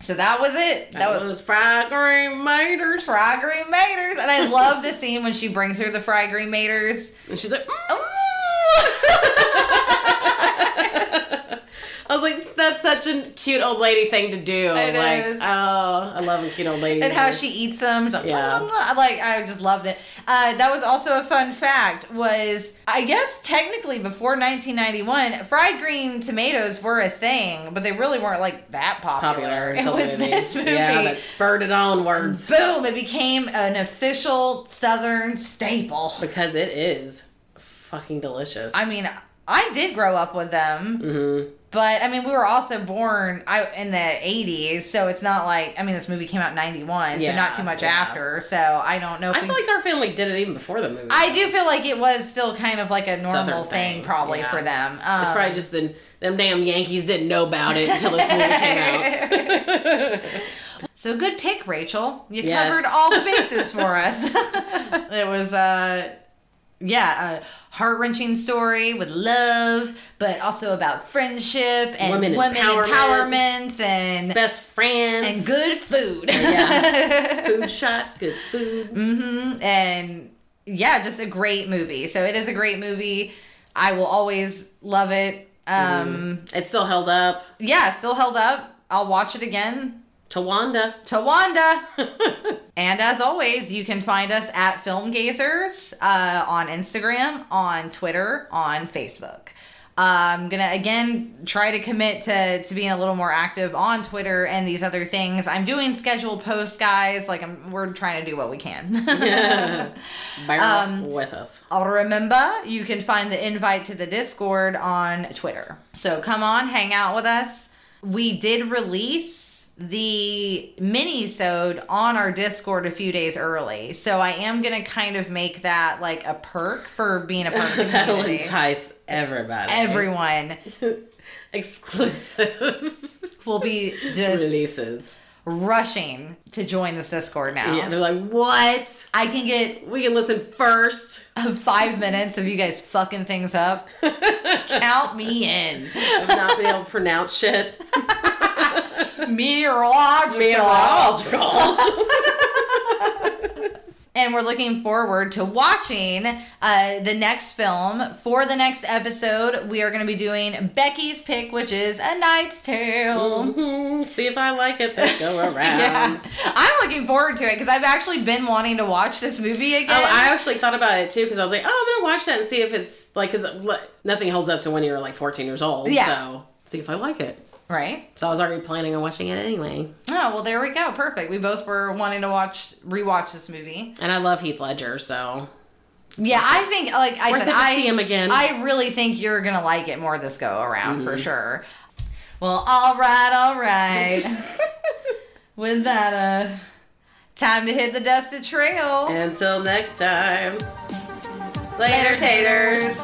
so that was it. That, was, fried green maters. fry green maters. And I love the scene when she brings her the fry green maters. And she's like, "Mm." I was like, that's such a cute old lady thing to do. It like, is. oh, I love a cute old lady. and how she eats them. Yeah. Like I just loved it. Uh, that was also a fun fact. Was I guess technically before 1991, fried green tomatoes were a thing, but they really weren't like that popular. popular. *laughs* It was this movie. Yeah, that spurred it onwards. Boom! It became an official Southern staple. Because it is fucking delicious. I mean, I did grow up with them. mm-hmm. But I mean, we were also born I, in the '80s, so it's not like I mean, this movie came out in '91, so not too much yeah. after. So I don't know I we. feel like our family did it even before the movie. I do feel like it was still kind of like a normal thing, thing, probably yeah. for them. Um, It's probably just the them damn Yankees didn't know about it until this movie came out. *laughs* so good pick, Rachel. You Yes. covered all the bases for us. *laughs* it was uh, yeah, a heart wrenching story with love, but also about friendship and Women women, empowerment. empowerment, and Best friends. and good food. Yeah. *laughs* food shots, good food. hmm And yeah, just a great movie. So it is a great movie. I will always love it. Um, It's still held up. Yeah, still held up. I'll watch it again. Tawanda. Tawanda. *laughs* and as always, you can find us at Film Gazers uh, on Instagram, on Twitter, on Facebook. I'm gonna again try to commit to to being a little more active on Twitter and these other things. I'm doing scheduled posts, guys. Like I'm, we're trying to do what we can. *laughs* Bear Um, with us. I'll remember you can find the invite to the Discord on Twitter. So come on, hang out with us. We did release the mini-sode on our Discord a few days early. So I am gonna kind of make that like a perk for being a part of the *laughs* That'll community. entice everybody. Everyone *laughs* Exclusive will be just releases. rushing to join this Discord now. Yeah, they're like, what? I can get We can listen first. five minutes of you guys fucking things up. *laughs* Count me in. I've not been able to pronounce shit. *laughs* Meteorological. Meteorological. *laughs* And we're looking forward to watching uh, the next film. For the next episode, we are going to be doing Becky's Pick, which is A Knight's Tale. Mhm. See if I like it, then go *laughs* around. Yeah. I'm looking forward to it because I've actually been wanting to watch this movie again. Oh, I actually thought about it too because I was like, oh, I'm gonna watch that and see if it's like, because nothing holds up to when you're like 14 years old. Yeah. So see if I like it. Right? So I was already planning on watching it anyway. Oh, well, there we go. Perfect. We both were wanting to watch, rewatch this movie. And I love Heath Ledger, so Yeah, I think, like I said, I see him again. I really think you're gonna like it more this go around for Mm-hmm. sure. Well, all right, all right. *laughs* With that, uh, time to hit the dusted trail. until next time. Later, taters.